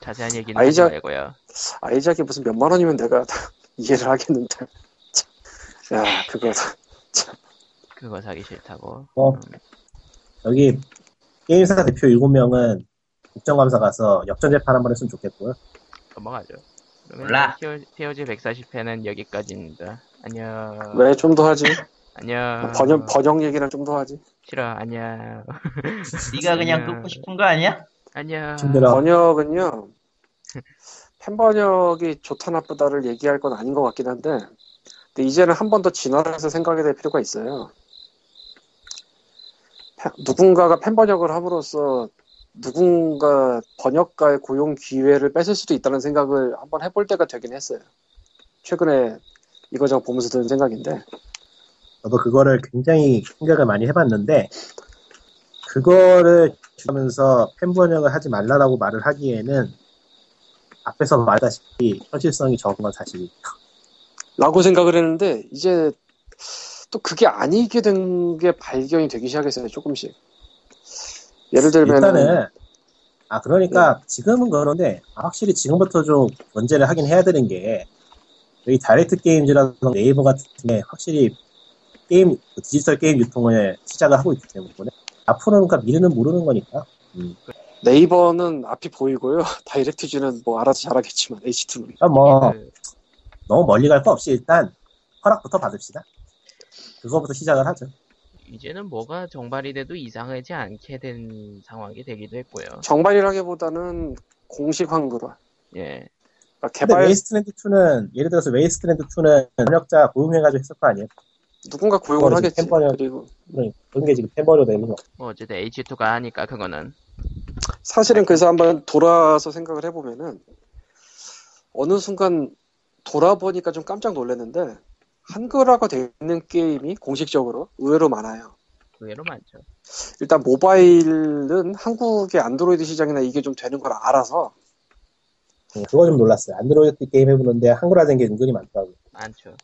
자세한 얘기는 아이작- 하지 말고요. 아이작이 무슨 몇만 원이면 내가 <laughs> 이해를 하겠는데. 참. 야, 그거. 그거 사기 싫다고. 뭐, 음, 여기 게임사 대표 7명은 국정감사 가서 역전재 판 한 번 했으면 좋겠고요. 넘어가죠. 그러면 몰라. TOG 140회는 여기까지입니다. 안녕. 왜 좀 더 하지? 안녕. 번역, 번역 얘기는 좀 더 하지. 싫어. 안녕. 네가 그냥. 끊고 싶은 거 아니야? 안녕. 힘들어. 번역은요, <laughs> 팬 번역이 좋다 나쁘다를 얘기할 건 아닌 것 같긴 한데, 근데 이제는 한 번 더 진화해서 생각해야 될 필요가 있어요. 팬- 누군가가 팬 번역을 함으로써 누군가 번역가의 고용 기회를 뺏을 수도 있다는 생각을 한번 해볼 때가 되긴 했어요. 최근에 이거저거 보면서 드는 생각인데, 저도 그거를 굉장히 생각을 많이 해봤는데, 그거를 하면서 팬 번역을 하지 말라라고 말을 하기에는, 앞에서 말했다시피 현실성이 적은 건 사실이에요. 라고 생각을 했는데, 이제 또 그게 아니게 된 게 발견이 되기 시작했어요, 조금씩. 예를 들면, 일단은, 아, 그러니까 지금은 그런데, 아, 확실히 지금부터 좀 문제를 하긴 해야 되는 게, 여기 Direct Games라든가 네이버 같은 게 확실히 게임, 그 디지털 게임 유통을 시작을 하고 있기 때문에, 앞으로는 그러니까 미래는 모르는 거니까. 음. 네이버는 앞이 보이고요. <laughs> 다이렉트지는 뭐 알아서 잘하겠지만 H2는 그러니까 뭐, 그, 너무 멀리 갈 거 없이 일단 허락부터 받읍시다. 그거부터 시작을 하죠. 이제는 뭐가 정발이 돼도 이상하지 않게 된 상황이 되기도 했고요. 정발이라기보다는 공식 한글화. 예. 그러니까 개발 Wasteland 2는 예를 들어서 Wasteland 2는 번역자 고용해가지고 했을 거 아니에요? 누군가 고용을 그거는 하겠지. 템퍼를- 그리고 그런 게 지금 템버로 되는 거. 뭐 어쨌든 H2가 하니까 그거는 사실은 그래서 한번 돌아서 생각을 해보면은 어느 순간 돌아보니까 좀 깜짝 놀랐는데 한글화가 되어 있는 게임이 공식적으로 의외로 많아요. 의외로 많죠. 일단 모바일은 한국의 안드로이드 시장이나 이게 좀 되는 걸 알아서 음, 그거 좀 놀랐어요. 안드로이드 게임 해보는데 한글화된 게 은근히 많더라고요. 많죠.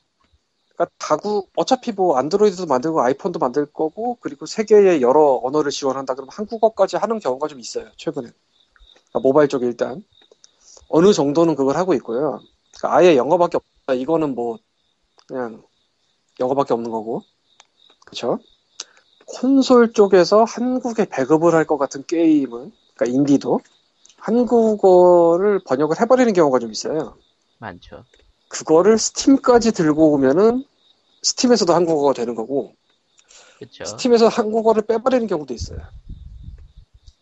그러니까 다구 어차피 뭐 안드로이드도 만들고 아이폰도 만들 거고 그리고 세계의 여러 언어를 지원한다 그러면 한국어까지 하는 경우가 좀 있어요 최근에 그러니까 모바일 쪽에 일단. 어느 정도는 그걸 하고 있고요. 그러니까 아예 영어밖에 없다. 이거는 뭐 그냥 영어밖에 없는 거고. 그렇죠 콘솔 쪽에서 한국에 배급을 할 것 같은 게임은 그러니까 인디도 한국어를 번역을 해버리는 경우가 좀 있어요. 많죠. 그거를 Steam까지 들고 오면은 Steam에서도 한국어가 되는 거고 그쵸. 스팀에서 한국어를 빼버리는 경우도 있어요.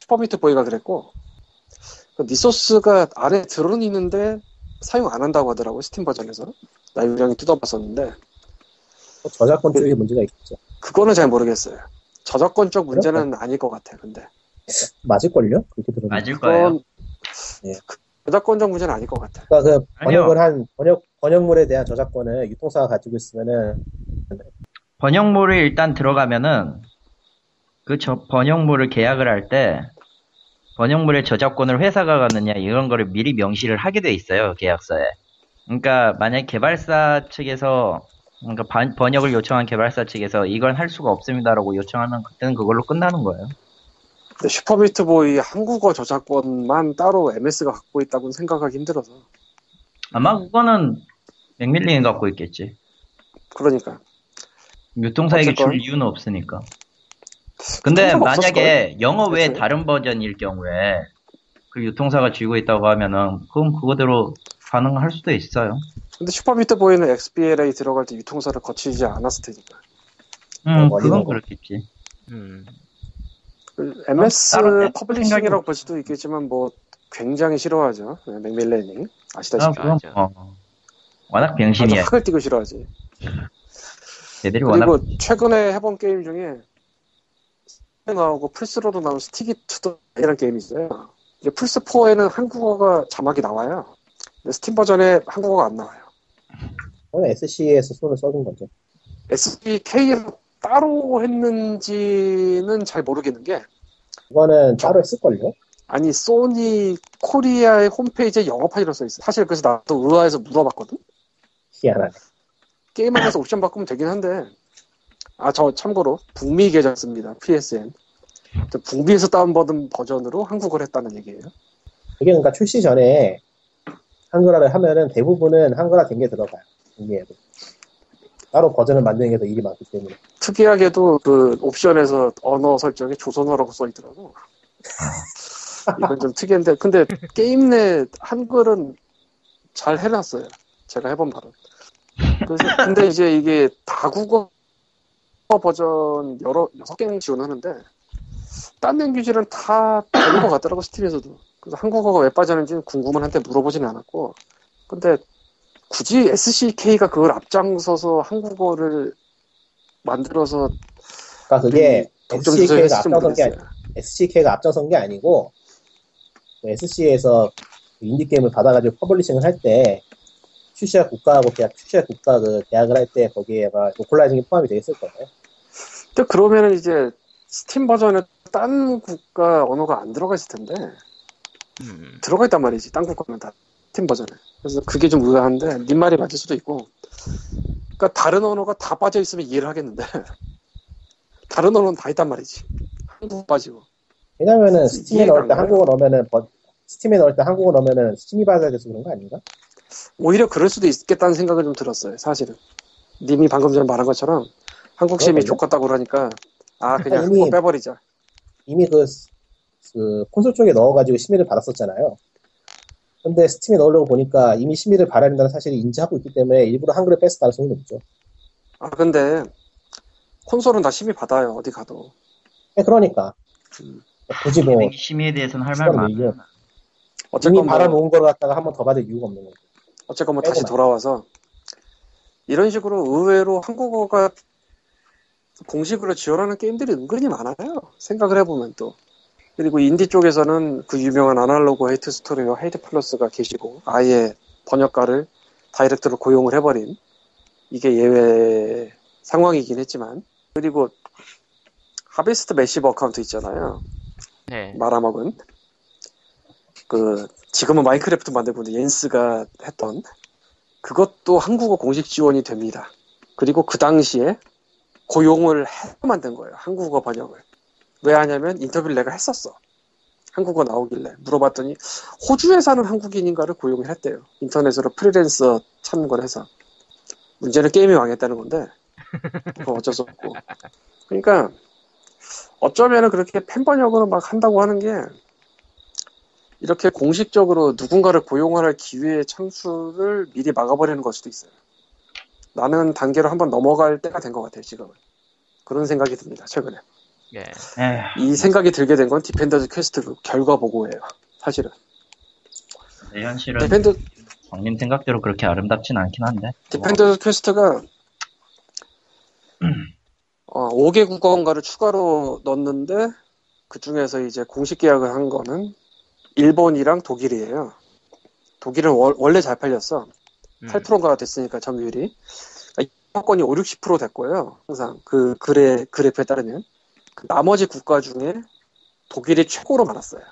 Super Meat Boy가 그랬고 그 니소스가 안에 들어는 있는데 사용 안 한다고 하더라고 스팀 버전에서 나 유량이 뜯어봤었는데 뭐 저작권 쪽에 문제가 있겠죠. 그거는 잘 모르겠어요. 저작권적 문제는 아닐 것 같아. 근데 맞을걸요? 그렇게 들으면. 맞을 거예요. 그건 예. 그 저작권 적 문제는 아닐 것 같아. 그러니까 그 아니요. 번역을 한 번역 번역물에 대한 저작권을 유통사가 가지고 있으면은 번역물을 일단 들어가면은 그 저- 번역물을 계약을 할 때 번역물의 저작권을 회사가 갖느냐 이런 거를 미리 명시를 하게 돼 있어요 계약서에. 그러니까 만약 개발사 측에서 그러니까 반- 번역을 요청한 개발사 측에서 이건 할 수가 없습니다라고 요청하면 그때는 그걸로 끝나는 거예요. 근데 Super Meat Boy 한국어 저작권만 따로 MS가 갖고 있다고는 생각하기 힘들어서 아마 그거는 McMillen이 갖고 있겠지. 그러니까 유통사에게 줄 어쨌건. 이유는 없으니까. 근데 만약에 영어 외에 그치. 다른 버전일 경우에 그 유통사가 쥐고 있다고 하면은 그럼 그거대로 반응할 수도 있어요. 근데 Super Meat Boy는 XBLA 들어갈 때 유통사를 거치지 않았을 테니까. 음, 어, 그건 그렇겠지. 음. 그 MS 따로 내- publishing이라고 볼 수도 있겠지만 뭐 굉장히 싫어하죠. 네, McMillen이 아, 아시다시피. 맞아. 뭐 워낙 병신이야. 학을 떼고 싫어하지. 얘들이 워낙 그리고 최근에 해본 게임 중에 나오고 플스로도 나온 스티기 투더이라는 게임이 있어요. 이게 플스 4에는 한국어가 자막이 나와요. 근데 스팀 버전에 한국어가 안 나와요. 그건 SC에서 손을 써준 거죠. SCEK에서 따로 했는지는 잘 모르겠는 게 그거는 따로 했을걸요? 아니 소니 코리아의 홈페이지에 영어판이라고 써있어 사실 그래서 나도 의아해서 물어봤거든 희한하네. 게임 안에서 옵션 바꾸면 되긴 한데 아 저 참고로 북미 계정 씁니다 PSN 저 북미에서 다운받은 버전으로 한국어를 했다는 얘기예요 그게 그러니까 출시 전에 한글화를 하면은 대부분은 한글화 된게 들어가요. 북미에도. 따로 버전을 만드는 게 더 일이 많기 때문에. 특이하게도 그 옵션에서 언어 설정에 조선어라고 써있더라고 <laughs> 이건 좀 특이한데 근데 게임 내 한글은 잘 해놨어요. 제가 해본 바로 그래서 근데 이제 이게 다국어 버전 여러 여섯 개 지원하는데 딴 language는 다 되는 것 같더라고 Steam에서도. 그래서 한국어가 왜 빠졌는지는 궁금은 한데 물어보지는 않았고. 근데 굳이 SCK가 그걸 앞장서서 한국어를 만들어서 그러니까 그게 주소에 SCK가 앞장선 게 아니. SCK가 앞장선 게 아니고 SC에서 인디 게임을 받아가지고 publishing을 할 때 출시할 국가하고 계약 출시할 국가 그 계약을 할 때 거기에가 localizing이 포함이 되어 있을 거예요. 근데 그러면은 이제 스팀 버전에 딴 국가 언어가 안 들어가 있을 텐데. 음. 들어가 있단 말이지 딴 국가는 다 스팀 버전에. 그래서 그게 좀 의아한데 님 말이 맞을 수도 있고. 그러니까 다른 언어가 다 빠져 있으면 이해를 하겠는데. <laughs> 다른 언어는 다 있단 말이지. 한국 빠지고 왜냐면은 Steam에 이해가 넣을 안 때? 한국어 넣으면은 버- Steam에 넣을 때 한국어 넣으면은 Steam이 받아야 돼서 그런 거 아닌가? 오히려 그럴 수도 있겠다는 생각을 좀 들었어요 사실은 님이 방금 전에 말한 것처럼 한국 그럴걸요? 좋겠다고 그러니까 아 그냥 이미- 한국 빼버리자 이미 그, 그 콘솔 쪽에 넣어가지고 심의를 받았었잖아요. 근데 스팀에 넣으려고 보니까 이미 심의를 받아야 된다는 사실을 인지하고 있기 때문에 일부러 한글에 뺐을 가능성이 높죠. 아 근데 콘솔은 다 심의 받아요 어디 가도 네, 그러니까 음. 굳이 뭐 심의에 대해서는 할 말 많아. 밀려. 이미 어쨌건 뭐 받아놓은 걸 갖다가 한 번 더 받을 이유가 없는 거죠. 어쨌건 뭐 다시. 돌아와서 이런 식으로 의외로 한국어가 공식으로 지원하는 게임들이 은근히 많아요. 생각을 해보면 또. 그리고 인디 쪽에서는 그 유명한 Analogue Hate Story와 Hate Plus가 계시고 아예 번역가를 direct로 고용을 해버린 이게 예외 상황이긴 했지만 그리고 Harvest Massive Encounter 있잖아요. 네. 말아먹은 그 지금은 마인크래프트 만들고 있는 옌스가 했던 그것도 한국어 공식 지원이 됩니다. 그리고 그 당시에 고용을 해서 만든 거예요. 한국어 번역을. 왜 하냐면 인터뷰를 내가 했었어. 한국어 나오길래 물어봤더니 호주에 사는 한국인인가를 고용을 했대요. 인터넷으로 프리랜서 찾는 해서 문제는 게임이 망했다는 건데 그건 어쩔 수 없고. 그러니까 어쩌면은 그렇게 팬 번역으로 막 한다고 하는 게 이렇게 공식적으로 누군가를 고용할 기회의 창출을 미리 막아버리는 걸 수도 있어요. 나는 단계로 한번 넘어갈 때가 된 것 같아요, 지금은. 그런 생각이 듭니다, 최근에. 예. 이 생각이 들게 된 건 Defender's Quest 그 결과 보고예요, 사실은. 내 현실은 Defender, 광님 생각대로 그렇게 아름답진 않긴 한데. Defender's Quest가 <clears throat> 어, 5개 국어인가를 추가로 넣었는데 그 중에서 이제 공식 계약을 한 거는 일본이랑 독일이에요. 독일은 월- 원래 잘 팔렸어. 음. 8%가 됐으니까 점유율이. 입학권이 5, 60% 됐고요. 항상 그 그래 그래프에 따르면 그 나머지 국가 중에 독일이 최고로 많았어요.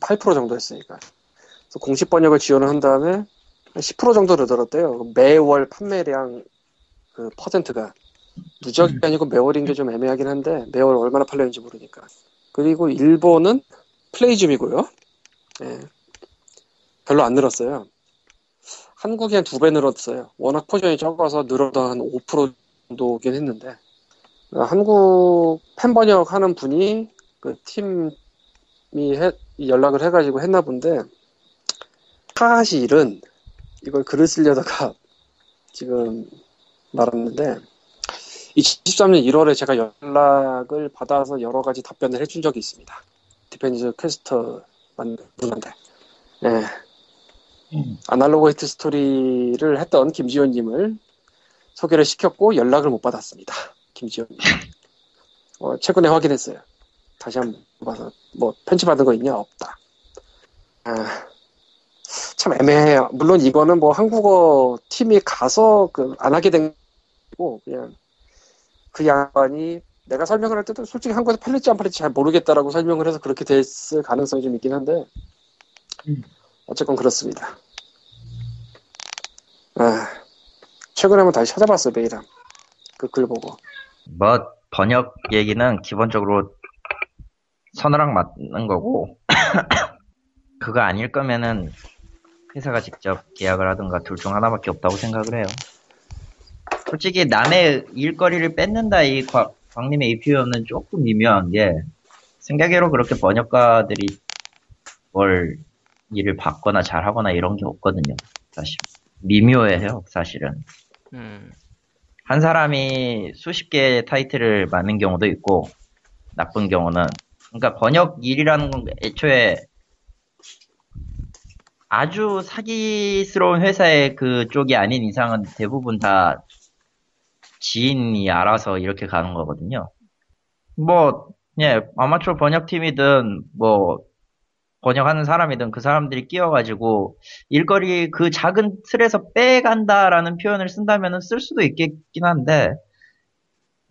8% 정도 했으니까. 그래서 공식 번역을 지원을 한 다음에 한10% 정도 늘었대요. 매월 판매량 그 퍼센트가 누적이 아니고 매월인 게 좀 애매하긴 한데 매월 얼마나 팔렸는지 모르니까. 그리고 일본은 Playism이고요. 예. 별로 안 늘었어요. 한국이 한 두 배 늘었어요. 워낙 포션이 적어서 늘어도 한 5% 정도긴 했는데 어, 한국 팬 번역하는 분이 그 팀이 해- 연락을 해가지고 했나 본데 사실은 이걸 글을 쓰려다가 지금 말았는데 2013년 1월에 제가 연락을 받아서 여러 가지 답변을 해준 적이 있습니다. Defender's Quest 분한테. 예. 음. Analogue A Hate Story를 했던 김지현님을 소개를 시켰고 연락을 못 받았습니다. 김지현님. 어, 최근에 확인했어요. 다시 한번 봐서 뭐 편지 받은 거 있냐? 없다. 아, 참 애매해요. 물론 이거는 뭐 한국어 팀이 가서 그 안 하게 된 거고 그냥 그 양반이 내가 설명을 할 때도 솔직히 한국에서 팔릴지 안 팔릴지 잘 모르겠다라고 설명을 해서 그렇게 됐을 가능성이 좀 있긴 한데 음. 어쨌건 그렇습니다. 아, 최근에 한번 다시 찾아봤어요 메일함 그글 보고 뭐 번역 얘기는 기본적으로 서너랑 맞는 거고 <coughs> 그거 아닐 거면은 회사가 직접 계약을 하든가 둘 중 하나밖에 없다고 생각을 해요. 솔직히 남의 일거리를 뺏는다 이 과- 광님의 이 표현은 조금 미묘한 게 생각외로 그렇게 번역가들이 뭘 일을 받거나 잘하거나 이런 게 없거든요. 사실 미묘해요 사실은. 음. 한 사람이 수십 개의 타이틀을 맡는 경우도 있고, 나쁜 경우는. 그러니까 번역 일이라는 건 애초에 아주 사기스러운 회사의 그 쪽이 아닌 이상은 대부분 다 지인이 알아서 이렇게 가는 거거든요. 뭐, 예, 아마추어 번역팀이든, 뭐, 번역하는 사람이든 그 사람들이 끼어가지고 일거리 그 작은 틀에서 빼간다라는 표현을 쓴다면 쓸 수도 있겠긴 한데,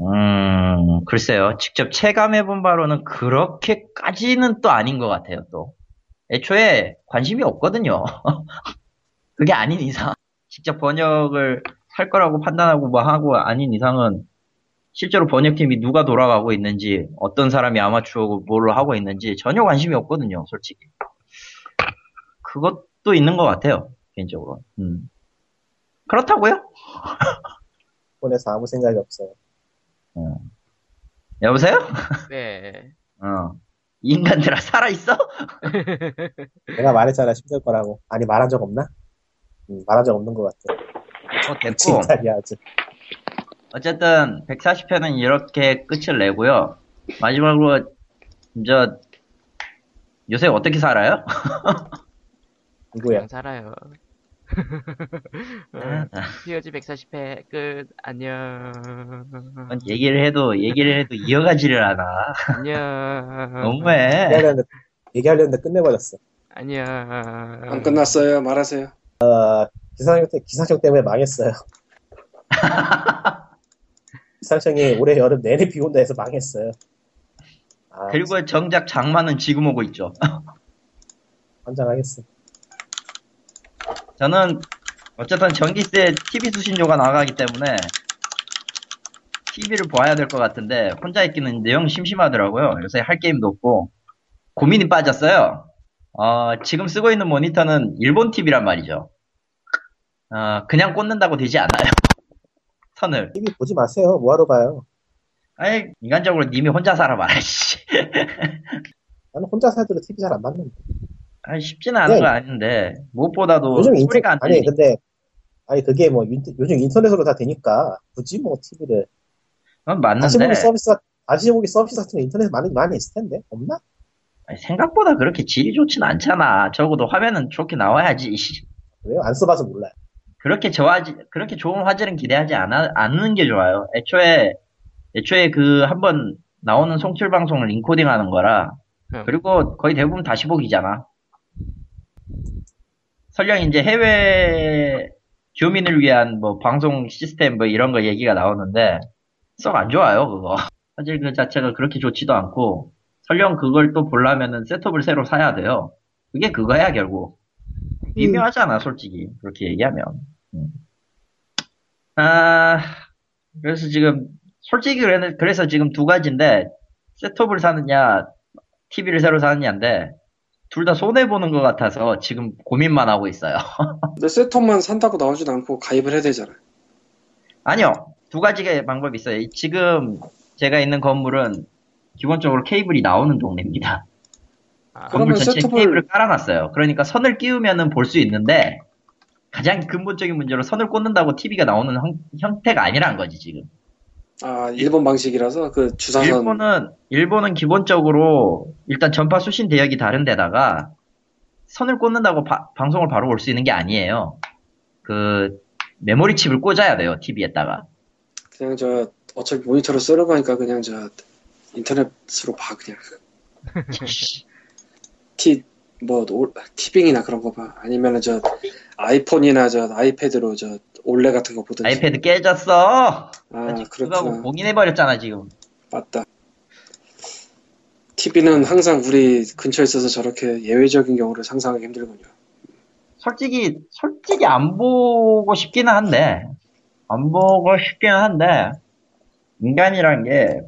음, 글쎄요. 직접 체감해본 바로는 그렇게까지는 또 아닌 것 같아요, 또. 애초에 관심이 없거든요. <laughs> 그게 아닌 이상. 직접 번역을 할 거라고 판단하고 뭐 하고 아닌 이상은 실제로 번역팀이 누가 돌아가고 있는지, 어떤 사람이 아마추어 뭐를 하고 있는지 전혀 관심이 없거든요, 솔직히. 그것도 있는 것 같아요, 개인적으로. 음. 그렇다고요? <laughs> 폰에서 아무 생각이 없어요. 어. 여보세요? 네. 어. 이 인간들아, 살아있어? 내가 말했잖아 힘들 거라고. 아니 말한 적 없나? 음, 말한 적 없는 것 같아. 어, 됐고. 어쨌든, 140회는 이렇게 끝을 내고요. 마지막으로, 저, 요새 어떻게 살아요? <laughs> 누구야? 그냥 살아요. 어, 아, POG 140회 끝. 안녕. 얘기를 해도, 얘기를 해도 이어가지를 않아. 안녕. <laughs> 너무해. 얘기하려는데, 얘기하려는데 끝내버렸어. 안녕. 안 끝났어요 말하세요 기상청, 때- 기상청 때문에 망했어요. <laughs> 기상청이 올해 여름 내내 비 온다 해서 망했어요. 아, 그리고 정작 장마는 지금 오고 있죠. <laughs> 환장하겠어. 저는 어쨌든 전기세 TV 수신료가 나가기 때문에 TV를 봐야 될 것 같은데 혼자 있기는 영 심심하더라고요. 요새 할 게임도 없고 고민이 빠졌어요. 어, 지금 쓰고 있는 모니터는 일본 TV란 말이죠. 어, 그냥 꽂는다고 되지 않아요. <laughs> 선을. TV 보지 마세요. 뭐하러 봐요. 아이, 인간적으로 님이 혼자 살아봐라, <laughs> 씨. 나는 혼자 살더라도 TV 잘 안 봤는데. 아니, 쉽지는 않은 네. 거 아닌데, 무엇보다도 요즘 인터 소리가 안 아니 들리니까. 근데 아니 그게 뭐 인터- 요즘 인터넷으로 다 되니까 굳이 뭐 TV를 그건 보기 맞는데, 서비스 다시 보기 서비스 같은 거 인터넷 많이 많이 있을 텐데 없나? 아니, 생각보다 그렇게 질이 좋진 않잖아. 적어도 화면은 좋게 나와야지. 씨. 왜요? 안 써봐서 몰라요. 그렇게 좋아지, 그렇게 좋은 화질은 기대하지 않아, 않는 게 좋아요. 애초에, 애초에 그 한번 나오는 송출 방송을 인코딩 하는 거라, 응. 그리고 거의 대부분 다시 보기잖아. 설령 이제 해외 교민을 위한 뭐 방송 시스템 뭐 이런 거 얘기가 나오는데, 썩 안 좋아요, 그거. <laughs> 화질 그 자체가 그렇게 좋지도 않고, 설령 그걸 또 보려면은 셋업을 새로 사야 돼요. 그게 그거야, 결국. 미묘하잖아, 솔직히. 그렇게 얘기하면. 음. 아, 그래서 지금, 솔직히 그래- 그래서 지금 두 가지인데, 셋톱을 사느냐, TV를 새로 사느냐인데, 둘 다 손해보는 것 같아서 지금 고민만 하고 있어요. <laughs> 근데 셋톱만 산다고 나오진 않고 가입을 해야 되잖아. 아니요. 두 가지의 방법이 있어요. 지금 제가 있는 건물은 기본적으로 케이블이 나오는 동네입니다. 아, 건물 그러면 전체에 셋톱을- 케이블을 깔아놨어요. 그러니까 선을 끼우면은 볼 수 있는데, 가장 근본적인 문제로 선을 꽂는다고 TV가 나오는 형, 형태가 아니란 거지, 지금. 아 일본 방식이라서 그 주사선 일본은, 일본은 기본적으로 일단 전파 수신 대역이 다른 데다가 선을 꽂는다고 바- 방송을 바로 볼 수 있는 게 아니에요. 그, 메모리 칩을 꽂아야 돼요, TV에다가. 그냥 저 어차피 모니터로 쓰는 거니까 그냥 저 인터넷으로 봐 그냥 <laughs> 티 뭐 티빙이나 그런 거 봐. 아니면은 저 아이폰이나 저 아이패드로 저 올레 같은 거 보든지. 아이패드 깨졌어! 아 그렇구나. 봉인해 버렸잖아, 지금. 맞다. TV는 항상 우리 근처에 있어서 저렇게 예외적인 경우를 상상하기 힘들군요. 솔직히, 솔직히 안 보고 싶기는 한데, 안 보고 싶기는 한데, 인간이란 게,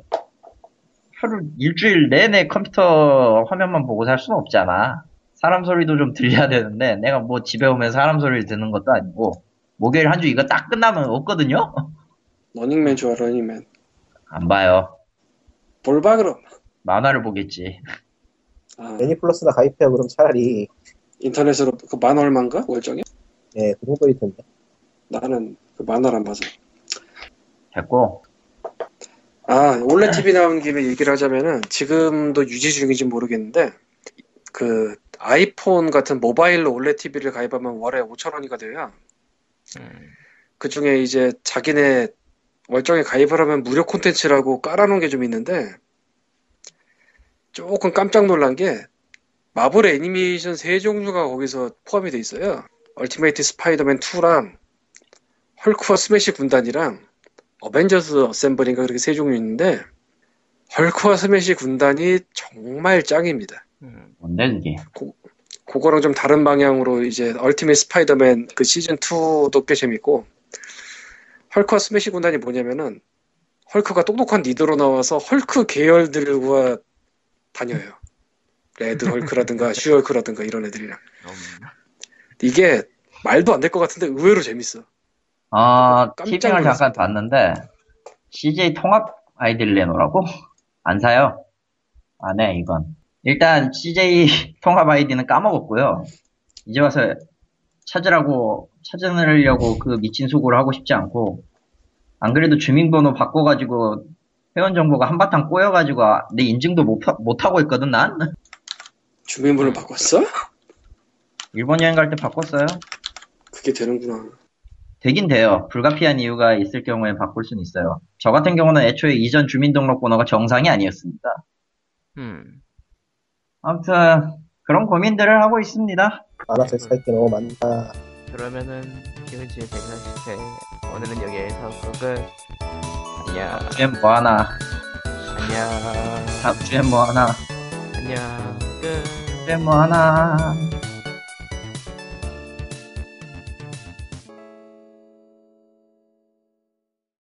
하루, 일주일 내내 컴퓨터 화면만 보고 살 수는 없잖아. 사람 소리도 좀 들려야 되는데, 내가 뭐 집에 오면 사람 소리를 듣는 것도 아니고, 목요일 한 주 이거 딱 끝나면 없거든요? 러닝맨 좋아 러닝맨. 안 봐요. 뭘 봐 그럼. 만화를 보겠지. 아, 애니플러스나 가입해요. 그럼 차라리 인터넷으로 그 만화 얼마인가 월정이? 예, 그 정도일 텐데. 나는 그 만화를 안 봐서. 됐고, 아, 올레 TV 나온 김에 얘기를 하자면은 지금도 유지 중인지 모르겠는데 그 아이폰 같은 모바일로 올레 TV를 가입하면 월에 5,000원이가 돼요. 음, 그 중에 이제 자기네 월정에 가입을 하면 무료 콘텐츠라고 깔아놓은 게 좀 있는데 조금 깜짝 놀란 게 마블 애니메이션 세 종류가 거기서 포함이 돼 있어요. Ultimate Spider-Man 2랑 헐크와 스매시 군단이랑 Avengers Assemble인가 그렇게 세 종류 있는데 헐크와 스매시 군단이 정말 짱입니다. 음. 뭔데, 그게. 그거랑 좀 다른 방향으로 이제 Ultimate Spider-Man 그 시즌 2도 꽤 재밌고 헐크와 스매시 군단이 뭐냐면은 헐크가 똑똑한 리더로 나와서 헐크 계열들과 다녀요. Red Hulk라든가 She-Hulk라든가 이런 애들이랑 음. 이게 말도 안 될 것 같은데 의외로 재밌어. 어, 깜짝 티빙을 놀랐습니다. 잠깐 봤는데, CJ 통합 아이디를 내놓으라고? 안 사요. 안 해, 이건. 일단, CJ <laughs> 통합 아이디는 까먹었고요. 이제 와서 찾으라고, 찾으려고 그 미친 수고를 하고 싶지 않고, 안 그래도 주민번호 바꿔가지고, 회원 정보가 한바탕 꼬여가지고, 아, 내 인증도 못, 하- 못하고 있거든, 난? <laughs> 주민번호 바꿨어? 일본 여행 갈 때 바꿨어요. 그게 되는구나. 되긴 돼요. 불가피한 이유가 있을 경우에 바꿀 수는 있어요. 저 같은 경우는 애초에 이전 주민등록번호가 정상이 아니었습니다. 음. 아무튼 그런 고민들을 하고 있습니다. 알아서 살게 너무 많다. 그러면은 기운지 140회 오늘은 여기에서 끝. 안녕. 주엔 뭐 하나? 안녕. 다음 주엔 뭐 하나? 안녕. 끝. 주엔 뭐 하나?